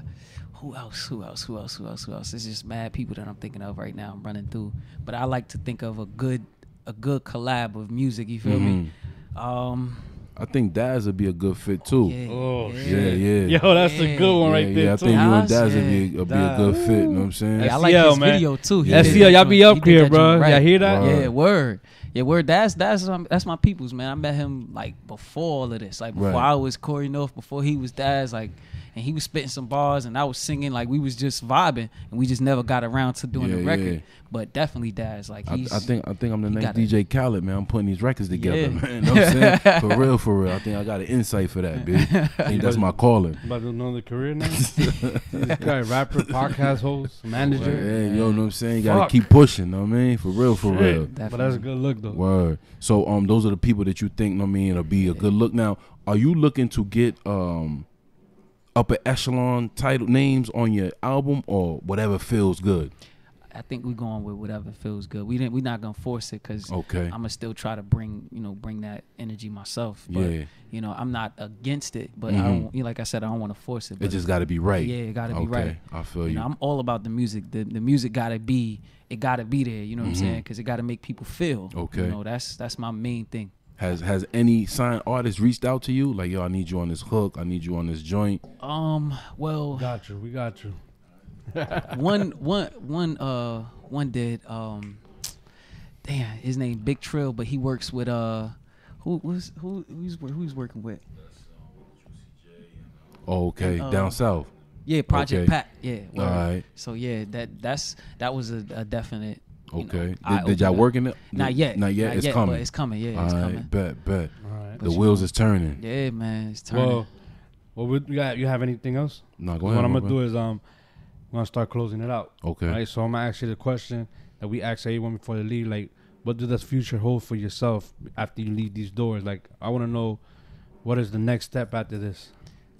who else? Who else? Who else? Who else? Who else? It's just mad people that I'm thinking of right now. I'm running through, but I like to think of a good, a good collab of music. You feel me? Um, I think Daz would be a good fit too. yeah, Oh, yeah. Yeah, yeah. Yo, that's a good one yeah, right there yeah, I too. think you and Daz, Daz would be, would be a good fit. You know what I'm saying? Yeah, I like SCL, his man. video too. He Yeah. did SCL, y'all be up he here, bro. joint Y'all hear that? Word. Yeah, word. Yeah, word. That's that's that's my people's man. I met him like before all of this, like before Right. I was Cory North, before he was Daz, like, and he was spitting some bars, and I was singing, like we was just vibing, and we just never got around to doing the record. yeah. But definitely Daz, like I, he's. I think I think I'm the next. DJ Khaled, man. I'm putting these records together, Yeah. man. You know what I'm saying? For real, for real. I think I got an insight for that, bitch. I think that's my calling. About to do another career now. this guy, rapper, podcast host, manager. Yeah, you know what I'm saying? You gotta Fuck. keep pushing, You know what I mean? For real, for Shit. real. But that's a good look though. Word. So um those are the people that you think, know what I mean, It'll be a good look. Now, are you looking to get um upper echelon title names on your album or whatever feels good? I think we're going with whatever feels good. We didn't. We're not gonna force it because Okay. I'm gonna still try to bring you know bring that energy myself. But, Yeah. You know, I'm not against it, but I Mhm. don't. You know, like I said, I don't want to force it. It just gotta be right. Yeah, it gotta be right. I feel you. you. know, I'm all about the music. The the music gotta be. It gotta be there. You know what Mhm. I'm saying? Because it gotta make people feel. Okay. You know, that's that's my main thing. Has has any signed artist reached out to you? Like, yo, I need you on this hook, I need you on this joint. Um. Well. Got you. We got you. one one one uh one did um damn his name Big Trill but he works with uh who was who who's who's working with Oh, okay, Uh, down south. yeah Project Okay. Pat yeah word. Alright. so yeah that that's that was a, a definite you know, Okay. Did- did y'all work in it? Not yet. Not yet. It's But coming. it's coming. Yeah, it's All right, coming. Bet, bet. Alright. The But you wheels know, is turning. Yeah, man, it's turning. Well, well, we, you got you have anything else? No, go ahead. What I'm gonna do is um, I'm gonna start closing it out. Okay. Right. So I'm gonna ask you the question that we ask everyone before they leave. Like, what does the future hold for yourself after you leave these doors? Like, I want to know what is the next step after this.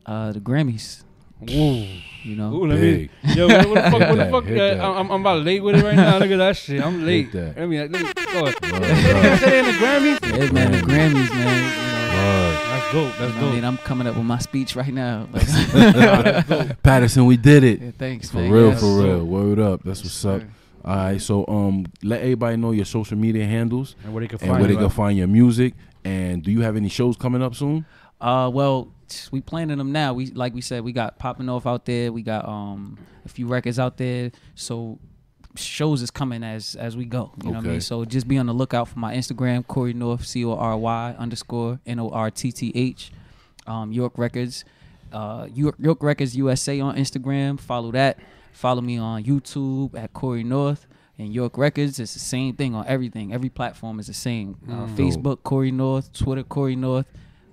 uh, the Grammys. Whoa. You know, Ooh, let me, yo, what, what the fuck? What the that, fuck? hit uh, that. I'm, I'm about late with it right now. Look at that shit. I'm late. that. Let me, let me go ahead. Word, Say they in the Grammys. yeah, man, the Grammys, man. You know, Word. That's dope. That's you know what I dope. mean, I'm coming up with my speech right now. Like, Paterson, we did it. yeah, thanks, For man. real, Yes, for real. Word up. That's what's up. sir. All right, so um, let everybody know your social media handles And where they can and find where they you can at. find your music. And do you have any shows coming up soon? Uh, well, we planning them now. We like we said, we got popping off out there. We got um a few records out there. So shows is coming as as we go. You know what I Okay. mean? So just be on the lookout for my Instagram, Cory North, C O R Y underscore N O R T T H, um, York Records, uh, York, York Records USA on Instagram. Follow that. Follow me on YouTube at Cory North. And York Records it's the same thing on everything. Every platform is the same. Uh, Mm. Facebook Cory North, Twitter Cory North.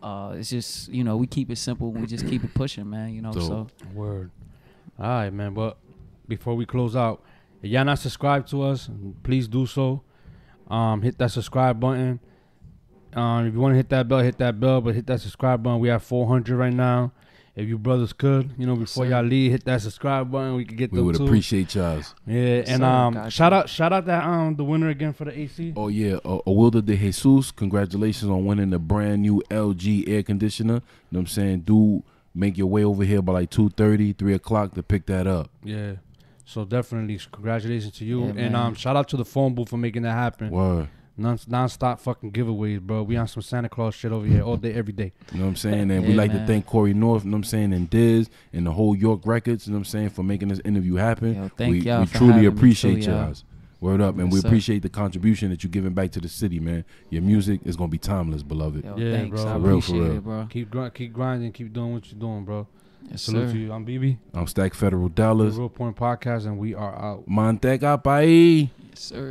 Uh, it's just you know we keep it simple. We just keep it pushing, man. You know, Dope. so Word. All right, man. But before we close out, if y'all not subscribed to us, please do so. Um, hit that subscribe button. Um, if you want to hit that bell, hit that bell. But hit that subscribe button. We have 400 right now. If you brothers could, you know, before y'all leave, hit that subscribe button. We could get the. We would too. appreciate y'all. Yeah, and um, Got shout out, shout out that um the winner again for the AC. Oh yeah, uh, Awilda de Jesus, congratulations on winning the brand new LG air conditioner. You know what I'm saying? Do make your way over here by like 2:30, 3 o'clock to pick that up. Yeah. So definitely, congratulations to you, Yeah, and man. um, shout out to the phone booth for making that happen. Word. Non non-stop fucking giveaways, bro. We on some Santa Claus shit over here all day, every day. You know what I'm saying? And we Yeah, like to thank Cory North, you know what I'm saying, and Diz and the whole York Records, you know what I'm saying, for making this interview happen. Yo, thank we y'all we for truly having me, appreciate too, y'all. y'all. Word up, and Yes, we sir. appreciate the contribution that you're giving back to the city, man. Your music is gonna be timeless, beloved. yo, Yeah, thanks. bro. I For real, for appreciate real. it, bro. Keep gr- keep grinding, keep doing what you're doing, bro. Yes, Salute sir. to you. I'm BB. I'm Stack Federal The Dollars. Realpoint Podcast, and we are out. Mantega país. Yes, sir.